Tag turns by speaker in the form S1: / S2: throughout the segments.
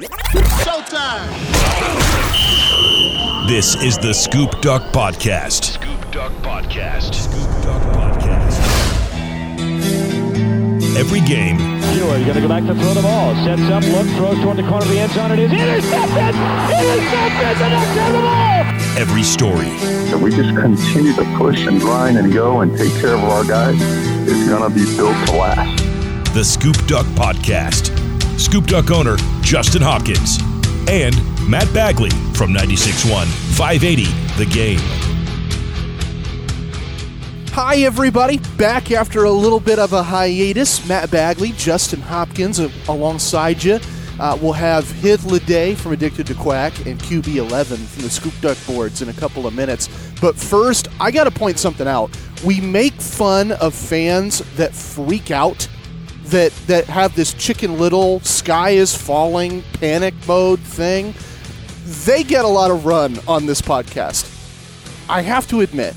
S1: Showtime!
S2: This is the Scoop Duck Podcast.
S3: Scoop Duck Podcast.
S2: Scoop Duck Podcast. Every game,
S4: He's going to go back to throw the ball. Sets up, looks, throws toward the corner of the end zone. It is intercepted! Intercepted! The next the ball!
S2: every story.
S5: If we just continue to push and grind and go and take care of our guys, it's going to be built to last.
S2: The Scoop Duck Podcast. Scoop Duck owner Justin Hopkins and Matt Bagley from 96.1 580 The Game.
S1: Hi, everybody. Back after a little bit of a hiatus. Matt Bagley, Justin Hopkins uh, alongside you. Uh, we'll have Hythloday from Addicted to Quack and QB11 from the Scoop Duck boards in a couple of minutes. But first, I got to point something out. We make fun of fans that freak out, that that have this Chicken Little sky is falling panic mode thing. They get a lot of run on this podcast. I have to admit,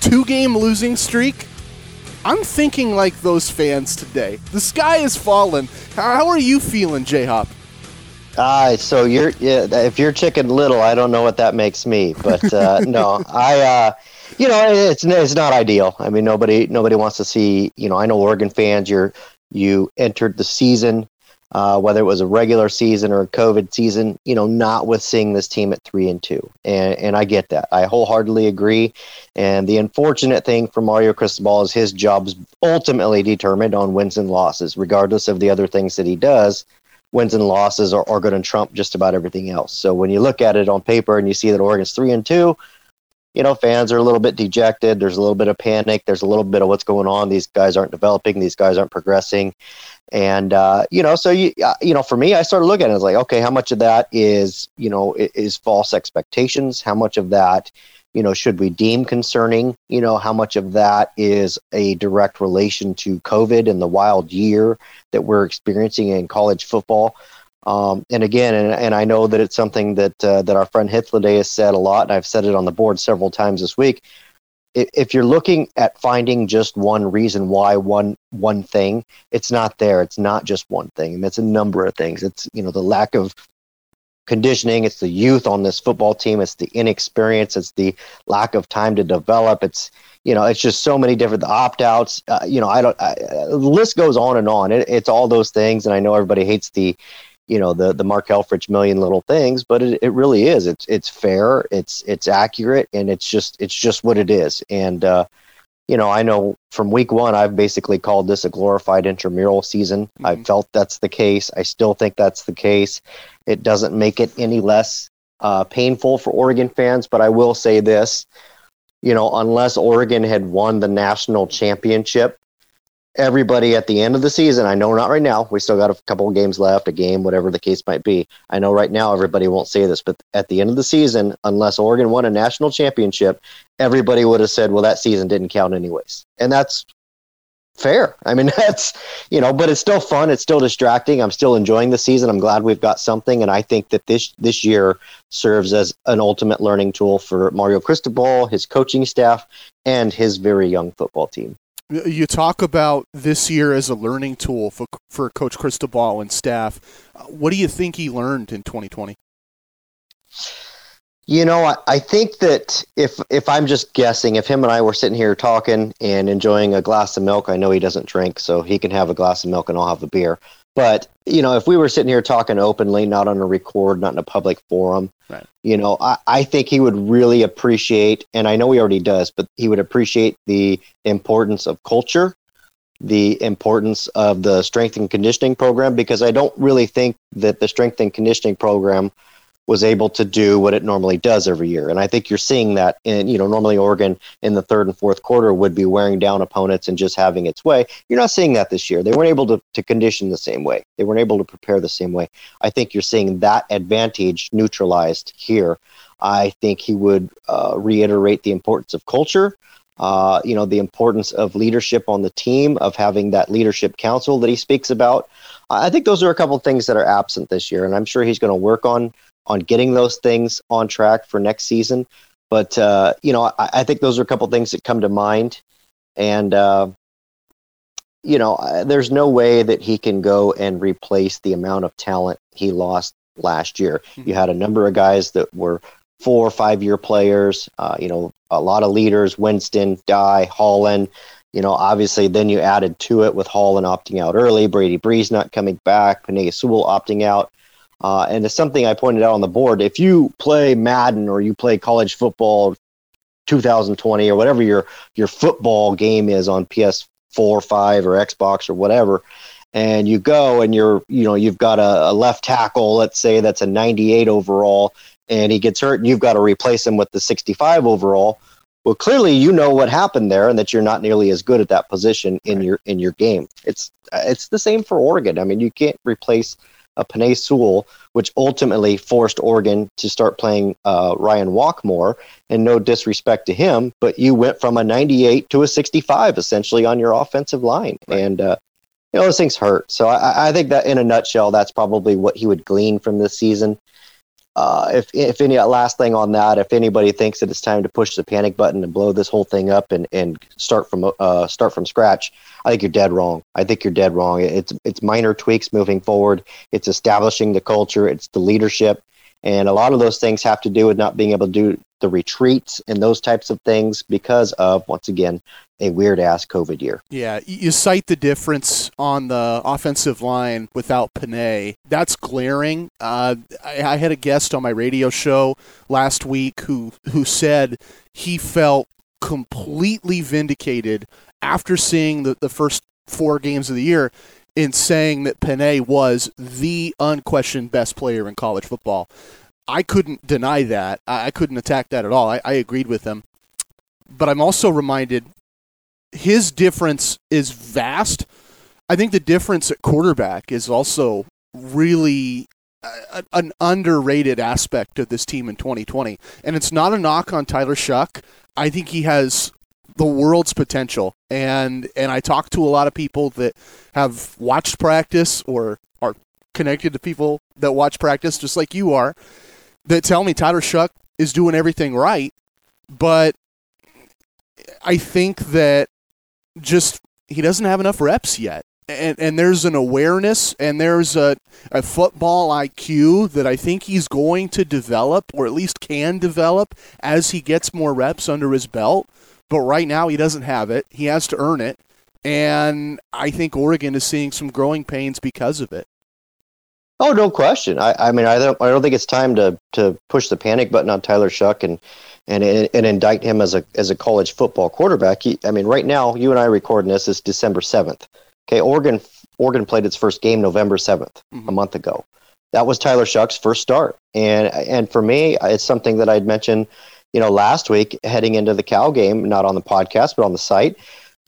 S1: two game losing streak. I'm thinking like those fans today. The sky is falling. How, are you feeling, J Hop?
S6: Ah, so you're yeah, if you're chicken little, I don't know what that makes me, but uh, no, I uh, you know it's it's not ideal. I mean, nobody nobody wants to see. You know, I know Oregon fans. You're you entered the season, uh, whether it was a regular season or a COVID season. You know, not with seeing this team at three and two, and and I get that. I wholeheartedly agree. And the unfortunate thing for Mario Cristobal is his job's ultimately determined on wins and losses, regardless of the other things that he does wins and losses are, are going to trump just about everything else. So when you look at it on paper and you see that Oregon's three and two, you know, fans are a little bit dejected. There's a little bit of panic. There's a little bit of what's going on. These guys aren't developing. These guys aren't progressing. And, uh, you know, so, you, uh, you know, for me, I started looking at it. I like, okay, how much of that is, you know, is false expectations? How much of that, you know, should we deem concerning? You know, how much of that is a direct relation to COVID and the wild year that we're experiencing in college football? Um, and again, and, and I know that it's something that uh, that our friend Hythloday has said a lot, and I've said it on the board several times this week. If, you're looking at finding just one reason why one one thing, it's not there. It's not just one thing, it's a number of things. It's you know the lack of conditioning. It's the youth on this football team. It's the inexperience. It's the lack of time to develop. It's you know, it's just so many different the opt outs. Uh, you know, I don't. I, the list goes on and on. It, it's all those things, and I know everybody hates the, you know, the the Mark Helfrich million little things, but it, it really is. It's it's fair. It's it's accurate, and it's just it's just what it is. And uh, you know, I know from week one, I've basically called this a glorified intramural season. I felt that's the case. I still think that's the case. It doesn't make it any less uh, painful for Oregon fans, but I will say this you know, unless Oregon had won the national championship, everybody at the end of the season, I know not right now, we still got a couple of games left, a game, whatever the case might be. I know right now everybody won't say this, but at the end of the season, unless Oregon won a national championship, everybody would have said, well, that season didn't count anyways. And that's fair. I mean, that's, you know, but it's still fun. It's still distracting. I'm still enjoying the season. I'm glad we've got something. And I think that this, this year serves as an ultimate learning tool for Mario Cristobal, his coaching staff, and his very young football team.
S1: You talk about this year as a learning tool for for Coach Cristobal and staff. What do you think he learned in 2020?
S6: You know, I, I think that if if I'm just guessing, if him and I were sitting here talking and enjoying a glass of milk, I know he doesn't drink, so he can have a glass of milk and I'll have a beer. But you know, if we were sitting here talking openly, not on a record, not in a public forum,
S1: Right.
S6: you know, I, I think he would really appreciate, and I know he already does, but he would appreciate the importance of culture, the importance of the strength and conditioning program, because I don't really think that the strength and conditioning program was able to do what it normally does every year. And I think you're seeing that in, you know, normally Oregon in the third and fourth quarter would be wearing down opponents and just having its way. You're not seeing that this year. They weren't able to, to condition the same way. They weren't able to prepare the same way. I think you're seeing that advantage neutralized here. I think he would uh, reiterate the importance of culture. Uh, you know, the importance of leadership on the team, of having that leadership council that he speaks about. I think those are a couple things that are absent this year, and I'm sure he's going to work on on getting those things on track for next season. But uh, you know, I, I think those are a couple things that come to mind, and uh, you know, there's no way that he can go and replace the amount of talent he lost last year. Mm-hmm. You had a number of guys that were four or five year players, uh, you know, a lot of leaders, Winston, Dye, Holland. You know, obviously, then you added to it with Holland opting out early, Brady Breeze not coming back, Penei Sewell opting out. Uh, and it's something I pointed out on the board. If you play Madden or you play college football 2020 or whatever your your football game is on PS4, or 5 or Xbox or whatever, and you go and you're you know you've got a, a left tackle, let's say that's a 98 overall, and he gets hurt, and you've got to replace him with the 65 overall. Well, clearly you know what happened there, and that you're not nearly as good at that position in right. your in your game. It's it's the same for Oregon. I mean, you can't replace a Penei Sewell, which ultimately forced Oregon to start playing uh, Ryan Walkmore. And no disrespect to him, but you went from a 98 to a 65 essentially on your offensive line, right. and uh, you know those things hurt. So I, I think that in a nutshell, that's probably what he would glean from this season. Uh, if if any last thing on that, if anybody thinks that it's time to push the panic button and blow this whole thing up and, and start from uh, start from scratch, I think you're dead wrong. I think you're dead wrong. It's it's minor tweaks moving forward. It's establishing the culture. It's the leadership, and a lot of those things have to do with not being able to do the retreats and those types of things because of once again a weird ass COVID year.
S1: Yeah, you cite the difference on the offensive line without Penei. That's glaring. Uh, I, I had a guest on my radio show last week who who said he felt completely vindicated after seeing the, the first four games of the year in saying that Penei was the unquestioned best player in college football. I couldn't deny that. I, I couldn't attack that at all. I, I agreed with him. But I'm also reminded his difference is vast. I think the difference at quarterback is also really a, an underrated aspect of this team in 2020. And it's not a knock on Tyler Shough. I think he has the world's potential. And and I talk to a lot of people that have watched practice or are connected to people that watch practice just like you are that tell me Tyler Shough is doing everything right, but I think that just he doesn't have enough reps yet. And, and there's an awareness and there's a, a football IQ that I think he's going to develop, or at least can develop, as he gets more reps under his belt. But right now, he doesn't have it. He has to earn it. And I think Oregon is seeing some growing pains because of it.
S6: Oh, no question. I, I mean, I don't, I don't think it's time to, to push the panic button on Tyler Shough and and and indict him as a as a college football quarterback. He, I mean, right now, you and I recording this is December seventh. Okay, Oregon Oregon played its first game November 7th mm-hmm. a month ago. That was Tyler Shough's first start, and and for me, it's something that I'd mentioned, you know, last week heading into the Cal game, not on the podcast but on the site.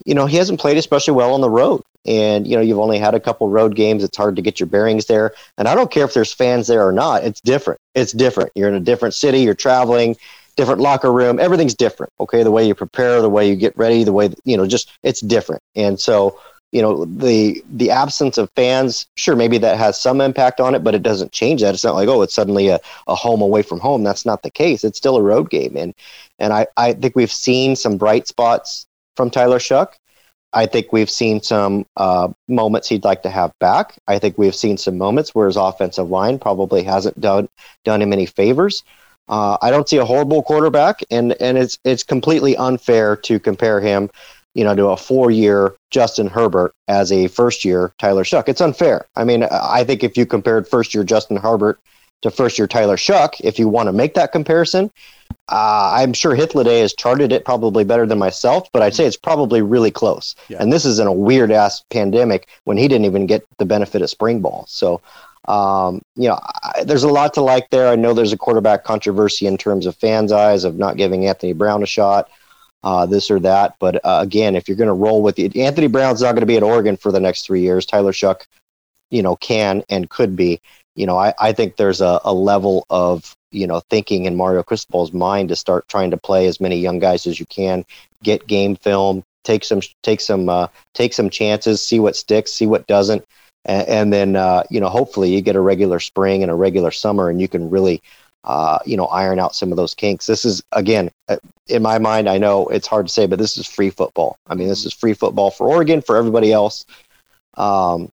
S6: You know, he hasn't played especially well on the road, and you know you've only had a couple road games. It's hard to get your bearings there, and I don't care if there's fans there or not. It's different. It's different. You're in a different city. You're traveling different locker room. Everything's different. Okay, the way you prepare, the way you get ready, the way you know, just it's different. And so, you know, the the absence of fans, sure, maybe that has some impact on it, but it doesn't change that. It's not like oh, it's suddenly a, a home away from home. That's not the case. It's still a road game, and and I I think we've seen some bright spots from Tyler Shough. I think we've seen some uh, moments he'd like to have back. I think we've seen some moments where his offensive line probably hasn't done done him any favors. Uh, I don't see a horrible quarterback, and and it's it's completely unfair to compare him, you know, to a four-year Justin Herbert as a first-year Tyler Shough. It's unfair. I mean, I think if you compared first-year Justin Herbert to first-year Tyler Shough, if you want to make that comparison, uh, I'm sure Hythloday has charted it probably better than myself, but I'd say it's probably really close. Yeah. And this is in a weird ass pandemic when he didn't even get the benefit of spring ball. So um, you know, I, there's a lot to like there. I know there's a quarterback controversy in terms of fans' eyes of not giving Anthony Brown a shot, uh, this or that. But uh, again, if you're going to roll with it, Anthony Brown's not going to be at Oregon for the next three years. Tyler Shough, you know, can and could be. You know, I, I think there's a, a level of you know thinking in Mario Cristobal's mind to start trying to play as many young guys as you can, get game film, take some take some uh, take some chances, see what sticks, see what doesn't and, and then uh, you know hopefully you get a regular spring and a regular summer, and you can really uh, you know iron out some of those kinks. This is again uh, in my mind. I know it's hard to say, but this is free football. I mean, this is free football for Oregon for everybody else. Um,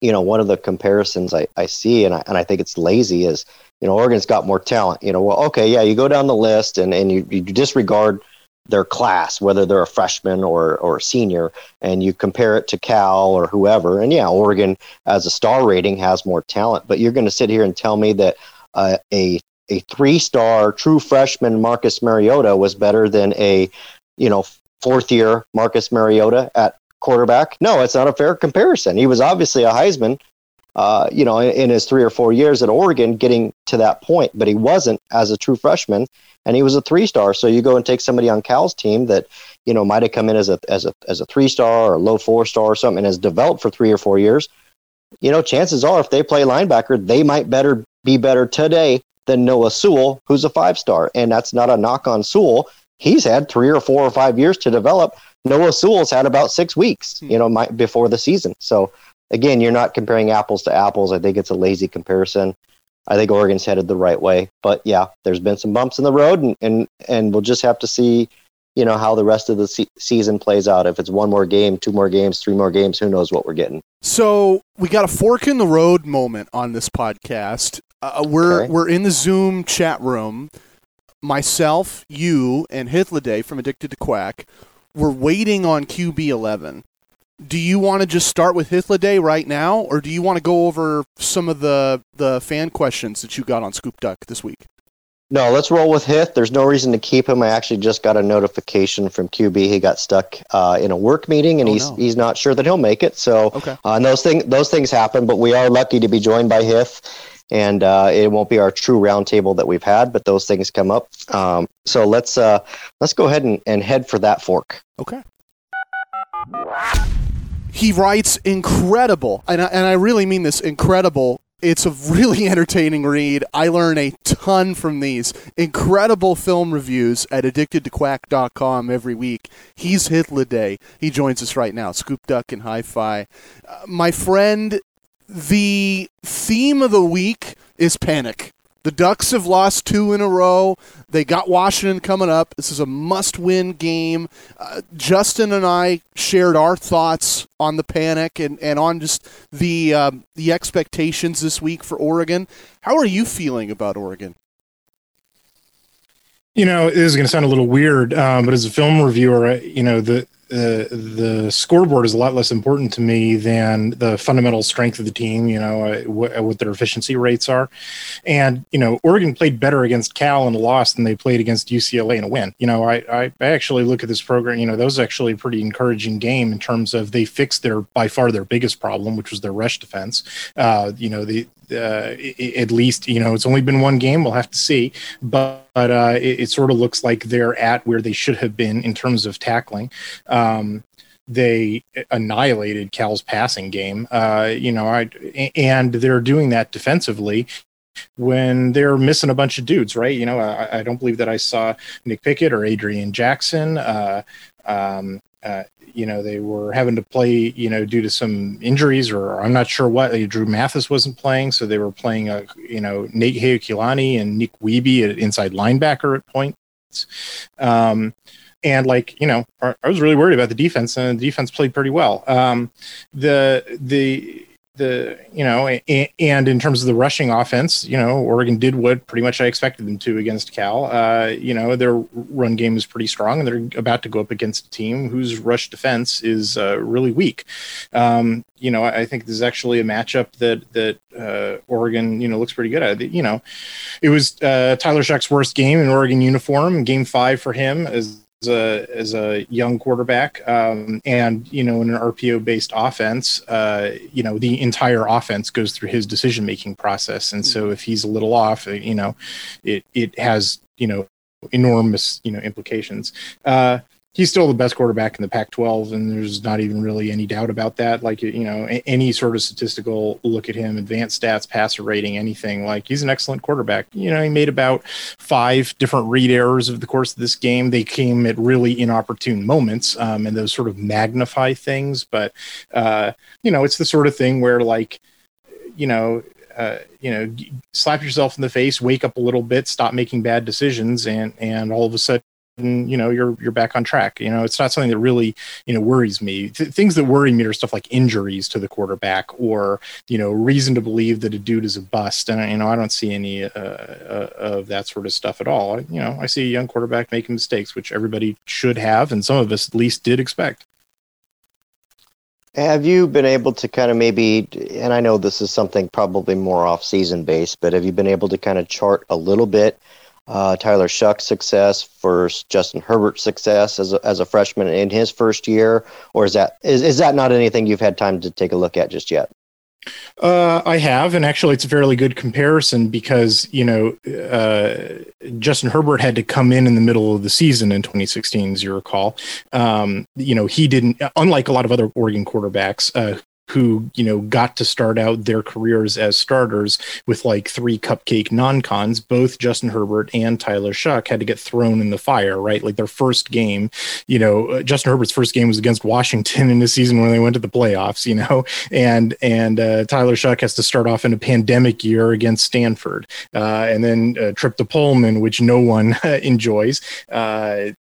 S6: you know, one of the comparisons I, I see, and I, and I think it's lazy, is, you know, Oregon's got more talent. You know, well, okay, yeah, you go down the list and, and you, you disregard their class, whether they're a freshman or, or a senior, and you compare it to Cal or whoever. And yeah, Oregon, as a star rating, has more talent. But you're going to sit here and tell me that uh, a a three star true freshman Marcus Mariota was better than a you know fourth year Marcus Mariota at quarterback. No, it's not a fair comparison. He was obviously a Heisman, uh, you know, in, in, his three or four years at Oregon, getting to that point, but he wasn't as a true freshman, and he was a three star. So you go and take somebody on Cal's team that you know might have come in as a as a as a three star or low four star or something, and has developed for three or four years. You know, chances are if they play linebacker, they might better be better today than Noah Sewell, who's a five star, and that's not a knock on Sewell. He's had three or four or five years to develop Noah Sewell's had about six weeks, hmm. you know, my, before the season. So again, you're not comparing apples to apples. I think it's a lazy comparison. I think Oregon's headed the right way, but yeah, there's been some bumps in the road, and and, and we'll just have to see, you know, how the rest of the se- season plays out. If it's one more game, two more games, three more games, who knows what we're getting.
S1: So we got a fork in the road moment on this podcast. Uh, we're okay. we're in the Zoom chat room. Myself, you, and Hythloday from Addicted to Quack we're waiting on QB eleven. Do you want to just start with Hythloday right now, or do you want to go over some of the the fan questions that you got on Scoop Duck this week?
S6: No, let's roll with Hith. There's no reason to keep him. I actually just got a notification from QB. He got stuck uh, in a work meeting, and oh, he's no. he's not sure that he'll make it. So, okay. uh, and those things those things happen. But we are lucky to be joined by Hith, and uh, it won't be our true roundtable that we've had, but those things come up. Um, so let's uh, let's go ahead and, and head for that fork.
S1: Okay. He writes incredible, and I, and I really mean this incredible. It's a really entertaining read. I learn a ton from these incredible film reviews at addictedtoquack.com every week. He's Hythloday. He joins us right now. Scoop Duck and Hi Fi. Uh, my friend the theme of the week is panic. The Ducks have lost two in a row. They got Washington coming up. This is a must win game. Uh, Justin and I shared our thoughts on the panic and, and on just the, uh, the expectations this week for Oregon. How are you feeling about Oregon?
S3: You know, this is going to sound a little weird, um, but as a film reviewer, you know, the uh, the scoreboard is a lot less important to me than the fundamental strength of the team. You know uh, wh- what their efficiency rates are, and you know Oregon played better against Cal in a loss than they played against UCLA in a win. You know I, I, I actually look at this program. You know that was actually a pretty encouraging game in terms of they fixed their by far their biggest problem, which was their rush defense. Uh, you know the uh, at least you know it's only been one game. We'll have to see, but but uh, it, it, sort of looks like they're at where they should have been in terms of tackling. Um, they annihilated Cal's passing game. Uh, you know, I, and they're doing that defensively when they're missing a bunch of dudes, right? You know, I, I don't believe that I saw Nick Pickett or Adrian Jackson. Uh, um, uh, you know they were having to play you know due to some injuries or I'm not sure what Dru Mathis wasn't playing so they were playing a you know Nate Heaukulani and Nick Wiebe at inside linebacker at points. Um, and like you know I was really worried about the defense and the defense played pretty well. Um, the the the you know and in terms of the rushing offense you know oregon did what pretty much i expected them to against cal. Uh, you know their run game is pretty strong and they're about to go up against a team whose rush defense is uh, really weak. Um, you know i think this is actually a matchup that that uh, oregon you know looks pretty good at. You know it was uh, tyler Shough's worst game in oregon uniform game five for him as as a as a young quarterback, um, and you know, in an RPO based offense, uh, you know, the entire offense goes through his decision making process, and so if he's a little off, you know, it it has you know enormous you know implications. Uh, he's still the best quarterback in the Pac-12, and there's not even really any doubt about that. Like you know, any sort of statistical look at him, advanced stats, passer rating, anything like he's an excellent quarterback. You know, he made about five different read errors over the course of this game. They came at really inopportune moments, um, and those sort of magnify things. But uh, you know, it's the sort of thing where like you know uh, you know, slap yourself in the face, wake up a little bit, stop making bad decisions, and and all of a sudden you know you're you're back on track. You know, it's not something that really you know worries me. Th- things that worry me are stuff like injuries to the quarterback or you know reason to believe that a dude is a bust. And you know, I don't see any uh, uh, of that sort of stuff at all. You know, I see a young quarterback making mistakes, which everybody should have, and some of us at least did expect.
S6: Have you been able to kind of maybe, and I know this is something probably more off season based, but have you been able to kind of chart a little bit uh, Tyler Shough's success versus Justin Herbert's success as a, as a freshman in his first year, or is that is, is that not anything you've had time to take a look at just yet?
S3: Uh, I have, and actually, it's a fairly good comparison because you know uh, Justin Herbert had to come in in the middle of the season in 2016, as you recall. Um, you know, he didn't, unlike a lot of other Oregon quarterbacks uh, who you know got to start out their careers as starters with like three cupcake non-cons. Both justin herbert and tyler shough had to get thrown in the fire right? Like their first game you know uh, justin herbert's first game was against washington in the season when they went to the playoffs you know? And and uh, tyler shough has to start off in a pandemic year against stanford uh, and then uh, trip to pullman which no one enjoys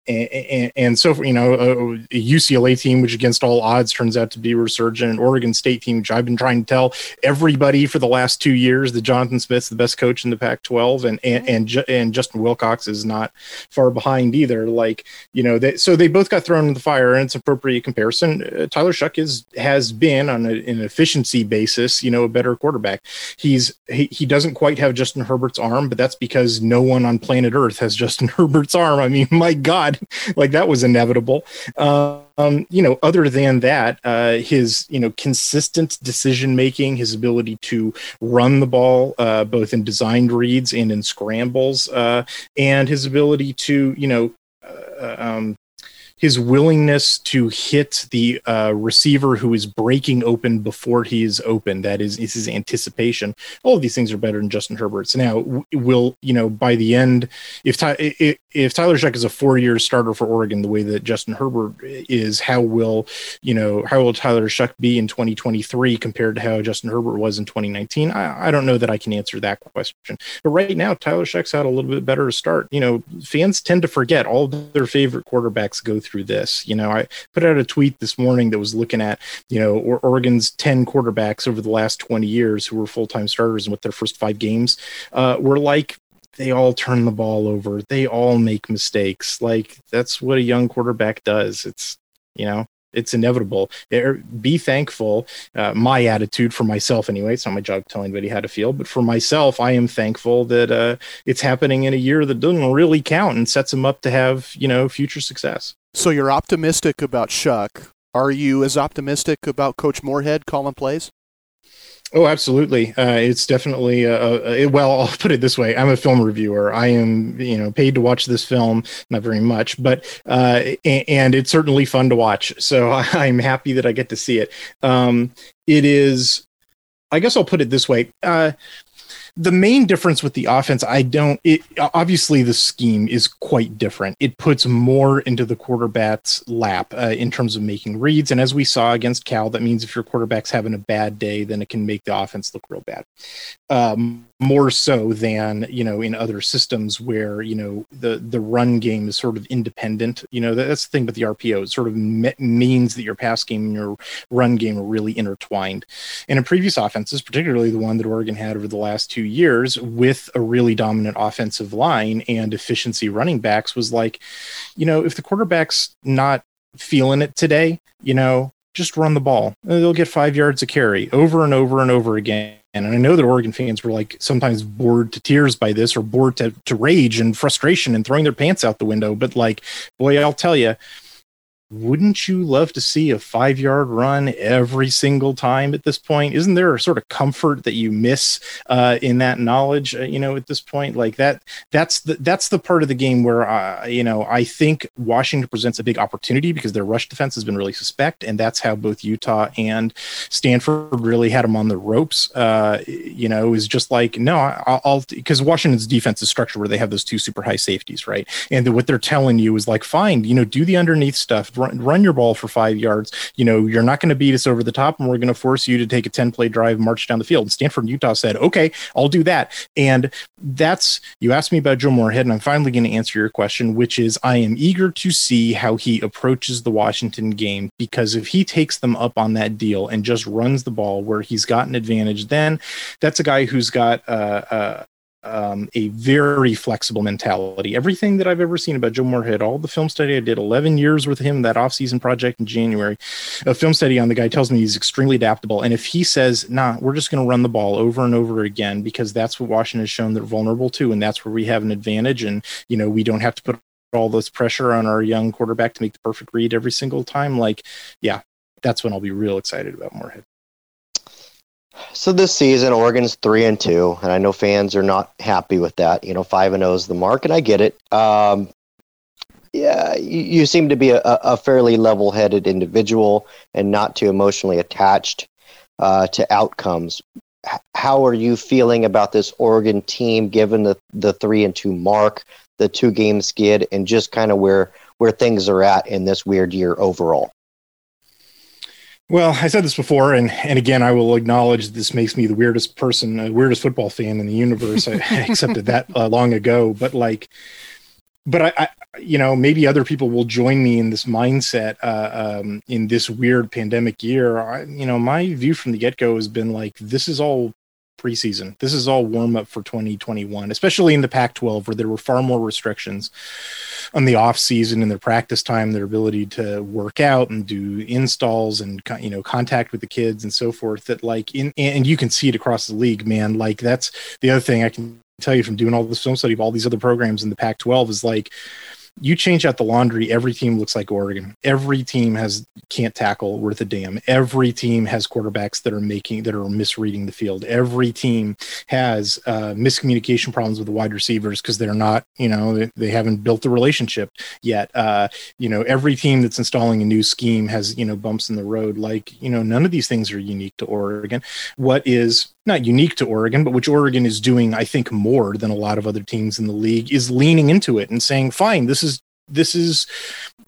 S3: uh, and, and, so you know a UCLA team which against all odds turns out to be resurgent an Oregon State team which I've been trying to tell everybody for the last 2 years that Jonathan Smith's the best coach in the Pac-12 and and and, and Justin Wilcox is not far behind either. Like you know they, so they both got thrown in the fire and it's appropriate comparison. Uh, Tyler Shough is has been on a, an efficiency basis you know a better quarterback. He's he, he doesn't quite have Justin Herbert's arm but that's because no one on planet earth has Justin Herbert's arm. I mean my god like that was inevitable. Um, you know, other than that, uh, his you know consistent decision making, his ability to run the ball uh, both in designed reads and in scrambles, uh, and his ability to you know uh, um, his willingness to hit the uh, receiver who is breaking open before he is open. That is, is his anticipation. All of these things are better than Justin Herbert's. Now, will you know by the end, if Ty, if Tyler Shough is a four-year starter for Oregon, the way that Justin Herbert is, how will you know how will Tyler Shough be in 2023 compared to how Justin Herbert was in 2019? I, I don't know that I can answer that question. But right now, Tyler Shough's had a little bit better start. You know, fans tend to forget all their favorite quarterbacks go through this. You know, I put out a tweet this morning that was looking at, you know, Oregon's 10 quarterbacks over the last 20 years who were full time starters and with their first five games uh, were like they all turn the ball over. They all make mistakes. Like that's what a young quarterback does. It's, you know, it's inevitable. Be thankful. Uh, my attitude for myself, anyway, it's not my job telling anybody how to feel, but for myself, I am thankful that uh, it's happening in a year that doesn't really count and sets them up to have you know future success.
S1: So you're optimistic about Shough. Are you as optimistic about Coach Moorhead calling plays?
S3: Oh, absolutely. Uh, it's definitely uh, uh, well. I'll put it this way: I'm a film reviewer. I am, you know, paid to watch this film. Not very much, but uh, and it's certainly fun to watch. So I'm happy that I get to see it. Um, it is. I guess I'll put it this way. Uh, the main difference with the offense, I don't. It obviously the scheme is quite different. It puts more into the quarterback's lap uh, in terms of making reads, and as we saw against Cal, that means if your quarterback's having a bad day, then it can make the offense look real bad. Um, more so than you know in other systems where you know the the run game is sort of independent. You know that's the thing with the RPO. It sort of me- means that your pass game and your run game are really intertwined. And in previous offenses, particularly the one that Oregon had over the last two years with a really dominant offensive line and efficiency running backs was like, you know, if the quarterback's not feeling it today, you know, just run the ball. They'll get five yards a carry over and over and over again. And I know that Oregon fans were like sometimes bored to tears by this or bored to, to rage and frustration and throwing their pants out the window. But like, boy, I'll tell you, wouldn't you love to see a five yard run every single time at this point? Isn't there a sort of comfort that you miss uh, in that knowledge? Uh, you know, at this point, like that, that's the that's the part of the game where uh, you know I think Washington presents a big opportunity because their rush defense has been really suspect, and that's how both Utah and Stanford really had them on the ropes. Uh, you know, is just like no, I'll because Washington's defense is structured where they have those two super high safeties, right? And the, what they're telling you is like, fine, you know, do the underneath stuff run, run your ball for five yards. You know, you're not going to beat us over the top, and we're going to force you to take a 10 play drive, march down the field. And Stanford Utah said, okay, I'll do that. And that's, you asked me about Joe Moorhead, and I'm finally going to answer your question, which is I am eager to see how he approaches the Washington game because if he takes them up on that deal and just runs the ball where he's got an advantage, then that's a guy who's got uh, uh, um, a very flexible mentality. Everything that I've ever seen about Joe Moorhead, all the film study I did, 11 years with him, that off-season project in January, a film study on the guy tells me he's extremely adaptable. And if he says, nah, we're just going to run the ball over and over again because that's what Washington has shown they're vulnerable to, and that's where we have an advantage, and you know we don't have to put all this pressure on our young quarterback to make the perfect read every single time. Like, yeah, that's when I'll be real excited about Moorhead.
S6: So this season, Oregon's three and two, and I know fans are not happy with that. You know, five and zero is the mark, and I get it. Um, yeah, you, you, seem to be a, a fairly level-headed individual and not too emotionally attached uh, to outcomes. H- how are you feeling about this Oregon team, given the the three and two mark, the two game skid, and just kind of where where things are at in this weird year overall?
S3: Well, I said this before, and and again, I will acknowledge this makes me the weirdest person, uh, weirdest football fan in the universe. I, I accepted that uh, long ago, but like, but I, I, you know, maybe other people will join me in this mindset uh, um, in this weird pandemic year. I, you know, my view from the get go has been like, this is all preseason. This is all warm up for 2021, especially in the Pac 12, where there were far more restrictions on the off season and their practice time, their ability to work out and do installs and, you know, contact with the kids and so forth. That, like, in, and you can see it across the league, man. Like, that's the other thing I can tell you from doing all this film study of all these other programs in the Pac 12 is like, you change out the laundry, every team looks like Oregon. Every team has can't tackle worth a damn. Every team has quarterbacks that are making that are misreading the field. Every team has uh, miscommunication problems with the wide receivers because they're not, you know, they, they haven't built the relationship yet. Uh, you know, every team that's installing a new scheme has, you know, bumps in the road. Like, you know, none of these things are unique to Oregon. What is not unique to Oregon, but which Oregon is doing, I think, more than a lot of other teams in the league, is leaning into it and saying, fine, this is this is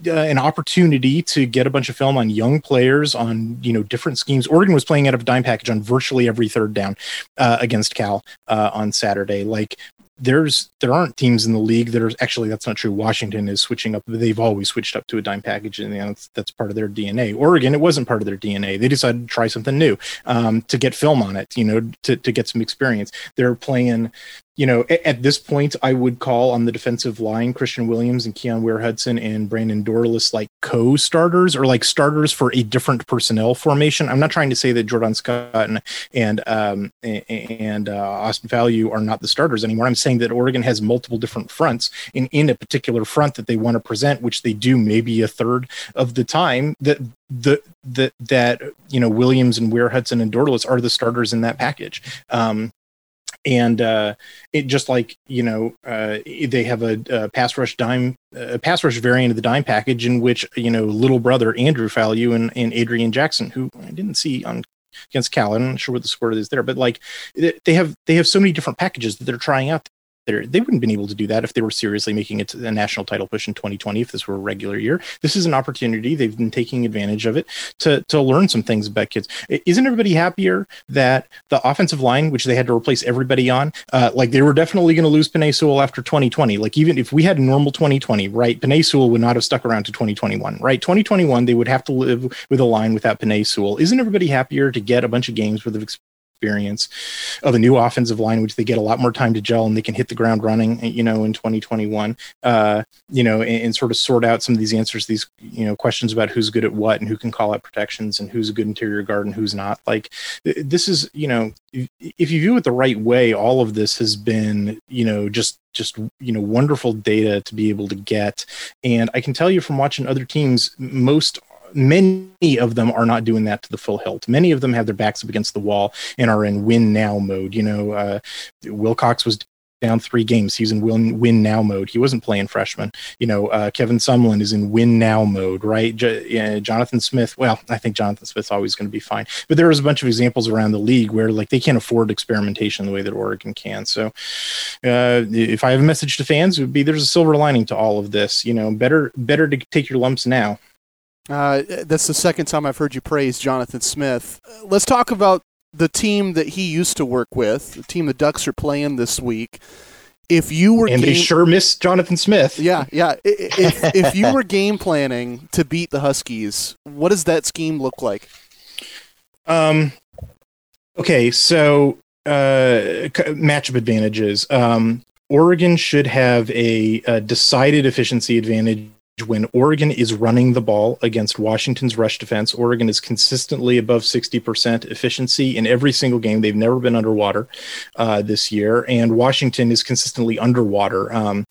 S3: uh, an opportunity to get a bunch of film on young players on you know different schemes. Oregon was playing out of a dime package on virtually every third down uh, against Cal uh, on Saturday. Like there's there aren't teams in the league that are actually that's not true. Washington is switching up. They've always switched up to a dime package, and that's, that's part of their DNA. Oregon, it wasn't part of their DNA. They decided to try something new um, to get film on it. You know, to to get some experience. They're playing you know, at, at, this point, I would call on the defensive line Christian Williams and Keyon Ware Hudson and Brandon Dorlus like co starters or like starters for a different personnel formation. I'm not trying to say that Jordan Scott and and um, and uh, Austin Faoliu are not the starters anymore. I'm saying that Oregon has multiple different fronts in in a particular front that they want to present, which they do maybe a third of the time. That the that that you know Williams and Ware Hudson and Dorlus are the starters in that package. Um, and uh, it just like you know uh, they have a, a, pass rush dime a pass rush variant of the dime package in which you know little brother Andrew Faoliu and, and Adrian Jackson who I didn't see on against Cal I'm not sure what the score is there but like they have they have so many different packages that they're trying out they're, they wouldn't have been able to do that if they were seriously making it a national title push in 2020 if this were a regular year. This is an opportunity. They've been taking advantage of it to to learn some things about kids. Isn't everybody happier that the offensive line which they had to replace everybody on uh, like they were definitely going to lose Penei Sewell after 2020 like even if we had a normal 2020 right Penei Sewell would not have stuck around to 2021 right? 2021 they would have to live with a line without Penei Sewell. Isn't everybody happier to get a bunch of games with experience of a new offensive line, which they get a lot more time to gel and they can hit the ground running, you know, in 2021, uh, you know, and, and, sort of sort out some of these answers, these, you know, questions about who's good at what and who can call out protections and who's a good interior guard and who's not. Like this is, you know, if you view it the right way, all of this has been, you know, just just you know wonderful data to be able to get and i can tell you from watching other teams most many of them are not doing that to the full hilt. Many of them have their backs up against the wall and are in win now mode. You know, uh, Wilcox was down three games. He's in win win now mode. He wasn't playing freshman. You know, uh, Kevin Sumlin is in win now mode, right? J- Jonathan Smith. Well, I think Jonathan Smith's always going to be fine. But there is a bunch of examples around the league where like they can't afford experimentation the way that Oregon can. So, uh, if I have a message to fans, it would be there's a silver lining to all of this. You know, better better to take your lumps now
S1: Uh, that's the second time I've heard you praise Jonathan Smith. Uh, let's talk about the team that he used to work with, the team the Ducks are playing this week. If you were
S3: and game- they sure miss Jonathan Smith.
S1: Yeah, yeah. If, if you were game planning to beat the Huskies, what does that scheme look like?
S3: Um. Okay, so uh, matchup advantages. Um, Oregon should have a, a decided efficiency advantage when Oregon is running the ball against Washington's rush defense. Oregon is consistently above 60% efficiency in every single game. They've never been underwater uh, this year, and Washington is consistently underwater. Um,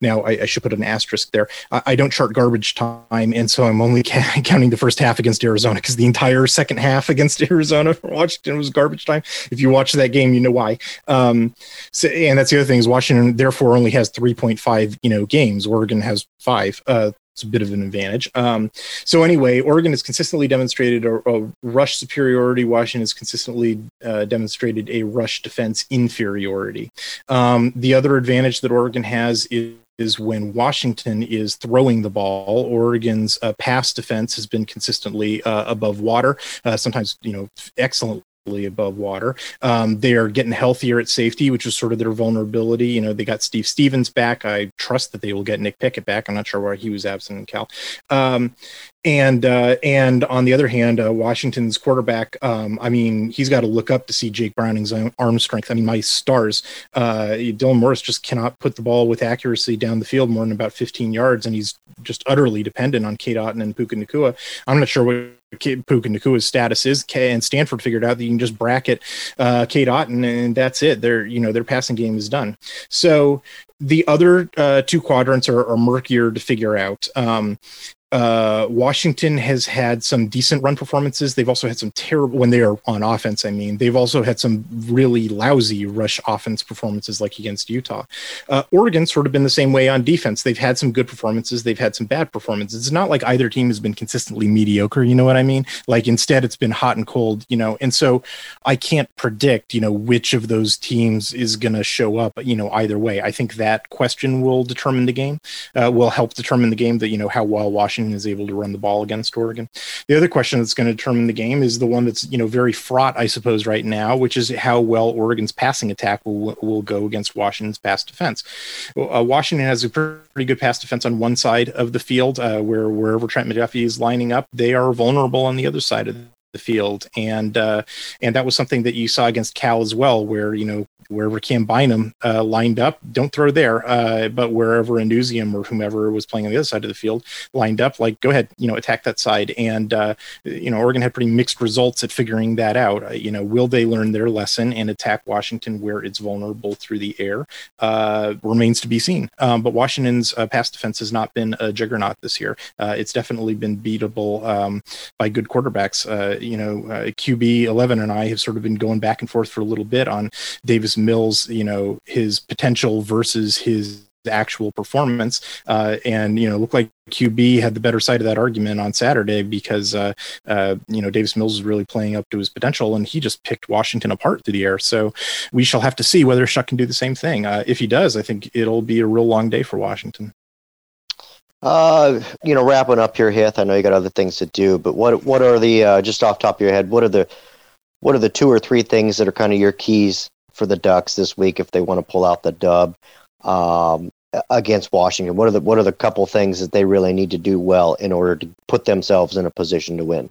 S3: now, I, I, should put an asterisk there. I, I, don't chart garbage time, and so I'm only ca- counting the first half against Arizona because the entire second half against Arizona for Washington was garbage time. If you watch that game, you know why. Um, so, and that's the other thing is Washington therefore only has 3.5 you know games. Oregon has five. Uh, it's a bit of an advantage. Um, so anyway, Oregon has consistently demonstrated a, a rush superiority. Washington has consistently uh, demonstrated a rush defense inferiority. Um, the other advantage that Oregon has is is when Washington is throwing the ball. Oregon's uh, pass defense has been consistently uh, above water, uh, sometimes you know excellent above water. Um, they are getting healthier at safety, which is sort of their vulnerability. You know, they got Steve Stephens back. I trust that they will get Nick Pickett back. I'm not sure why he was absent in Cal. Um, and uh, and on the other hand, uh, Washington's quarterback. Um, I mean, he's got to look up to see Jake Browning's arm strength. I mean, my stars. Uh, Dylan Morris just cannot put the ball with accuracy down the field more than about 15 yards, and he's just utterly dependent on Cade Otton and Puka Nacua. I'm not sure what Puka Nacua's status is, K and Stanford figured out that you can just bracket uh, Cade Otton, and that's it. Their you know their passing game is done. So the other uh, two quadrants are, are, murkier to figure out. Um, uh, Washington has had some decent run performances. They've also had some terrible when they are on offense. I mean, they've also had some really lousy rush offense performances, like against Utah. Uh, Oregon's sort of been the same way on defense. They've had some good performances. They've had some bad performances. It's not like either team has been consistently mediocre. You know what I mean? Like instead, it's been hot and cold. You know, and so I can't predict. You know, which of those teams is going to show up. You know, either way. I think that question will determine the game. Uh, will help determine the game. That you know how well Washington Washington is able to run the ball against Oregon. The other question that's going to determine the game is the one that's you know very fraught, I suppose, right now, which is how well Oregon's passing attack will will go against Washington's pass defense. Uh, Washington has a pretty good pass defense on one side of the field, uh, where wherever Trent McDuffie is lining up, they are vulnerable on the other side of the field, and uh, and that was something that you saw against Cal as well, where you know wherever Cam Bynum uh, lined up, don't throw there, uh, but wherever Anusiem or whomever was playing on the other side of the field lined up, like go ahead, you know, attack that side. And uh, you know, Oregon had pretty mixed results at figuring that out. Uh, you know, will they learn their lesson and attack Washington where it's vulnerable through the air? Uh, remains to be seen. Um, but Washington's pass defense has not been a juggernaut this year. it's definitely been beatable um, by good quarterbacks you know, uh, QB eleven and I have sort of been going back and forth for a little bit on Davis Mills, you know, his potential versus his actual performance. Uh, and you know looked like qb had the better side of that argument on saturday because uh, uh, you know davis mills is really playing up to his potential and he just picked washington apart through the air. So we shall have to see whether Shough can do the same thing. Uh, if he does i think it'll be a real long day for washington
S6: uh, you know, wrapping up here, Hith. I know you got other things to do, but what what are the uh, just off top of your head? What are the what are the two or three things that are kind of your keys for the Ducks this week if they want to pull out the dub um, against Washington? What are the what are the couple things that they really need to do well in order to put themselves in a position to win?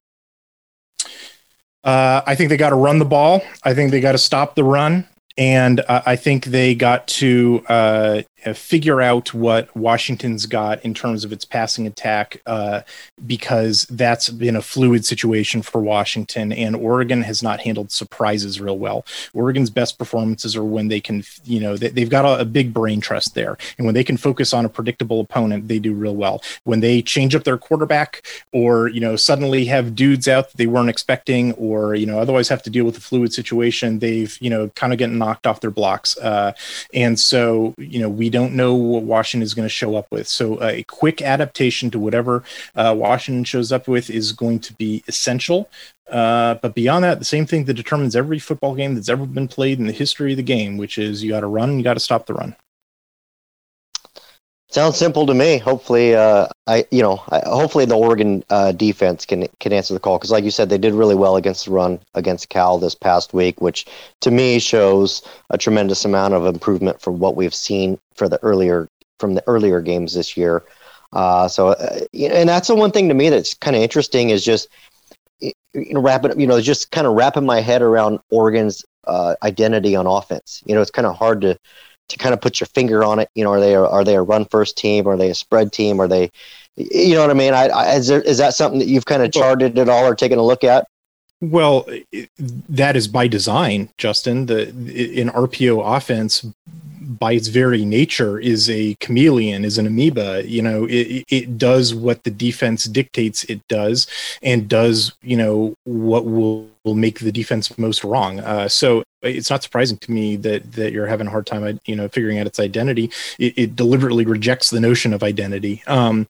S3: Uh, I think they got to run the ball. I think they got to stop the run, and uh, I think they got to uh, figure out what Washington's got in terms of its passing attack, uh, because that's been a fluid situation for Washington, and Oregon has not handled surprises real well. Oregon's best performances are when they can, you know, they, have got a, a, big brain trust there, and when they can focus on a predictable opponent, they do real well. When they change up their quarterback, or you know, suddenly have dudes out that they weren't expecting, or you know, otherwise have to deal with a fluid situation, they've you know, kind of getting knocked off their blocks, uh, and so you know, we don't know what Washington is going to show up with. So uh, a quick adaptation to whatever uh, Washington shows up with is going to be essential. Uh, but beyond that, the same thing that determines every football game that's ever been played in the history of the game, which is you got to run you got to stop the run.
S6: Sounds simple to me. Hopefully, uh, I you know, I, hopefully the Oregon uh, defense can can answer the call because, like you said, they did really well against the run against Cal this past week, which to me shows a tremendous amount of improvement from what we've seen for the earlier from the earlier games this year. Uh, so, uh, and that's the one thing to me that's kind of interesting is just you know wrapping you know just kind of wrapping my head around Oregon's uh, identity on offense. You know, it's kind of hard to to kind of put your finger on it. You know, are they are they a run first team? Are they a spread team? Are they, you know what I mean? I, I is, there, is that something that you've kind of charted at all or taken a look at?
S3: Well, that is by design, Justin. The in RPO offense, by its very nature, is a chameleon, is an amoeba. You know, it, it does what the defense dictates it does, and does you know what will will make the defense most wrong. Uh, so it's not surprising to me that that you're having a hard time, you know, figuring out its identity. It, it deliberately rejects the notion of identity. Um,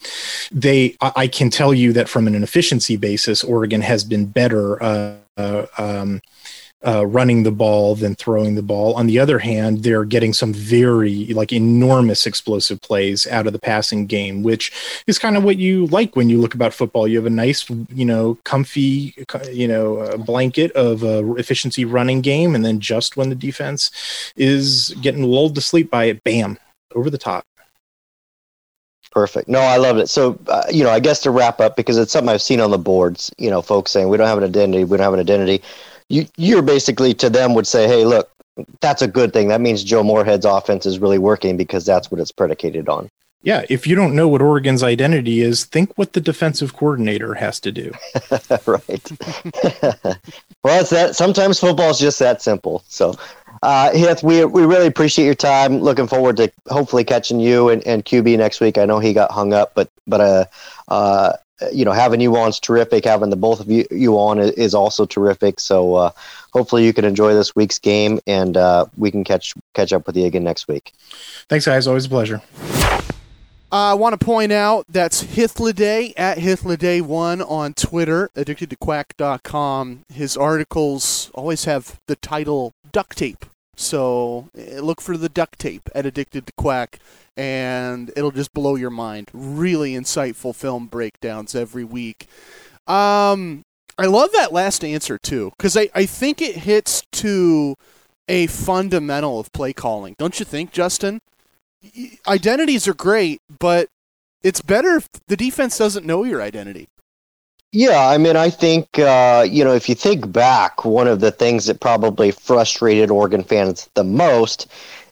S3: they, I, I, can tell you that from an efficiency basis, Oregon has been better. Uh, uh, um, uh, running the ball than throwing the ball. On the other hand, they're getting some very like enormous explosive plays out of the passing game, which is kind of what you like when you look about football. You have a nice, you know, comfy, you know, uh, blanket of a efficiency running game, and then just when the defense is getting lulled to sleep by it, bam, over the top.
S6: Perfect. No, I loved it. So, uh, you know, I guess to wrap up, because it's something I've seen on the boards, you know, folks saying we don't have an identity, we don't have an identity you you're basically to them would say, hey, look, that's a good thing. That means Joe Moorhead's offense is really working because that's what it's predicated on.
S3: Yeah, if you don't know what Oregon's identity is, think what the defensive coordinator has to do.
S6: right. well, it's that. Sometimes football is just that simple. So, uh, Hith, we we really appreciate your time. Looking forward to hopefully catching you and, and QB next week. I know he got hung up, but but uh, uh, you know, having you on is terrific. Having the both of you, you on is also terrific. So uh, hopefully you can enjoy this week's game, and uh, we can catch catch up with you again next week.
S3: Thanks, guys. Always a pleasure.
S1: I want to point out that's Hythloday at Hythloday1 on Twitter, addictedtoquack.com. His articles always have the title duct tape. So eh, look for the duct tape at Addicted to Quack and it'll just blow your mind. Really insightful film breakdowns every week. Um, I love that last answer too, because I, I think it hits to a fundamental of play calling. Don't you think, Justin? Identities are great, but it's better if the defense doesn't know your identity.
S6: Yeah, I mean, I think, uh, you know, if you think back, one of the things that probably frustrated Oregon fans the most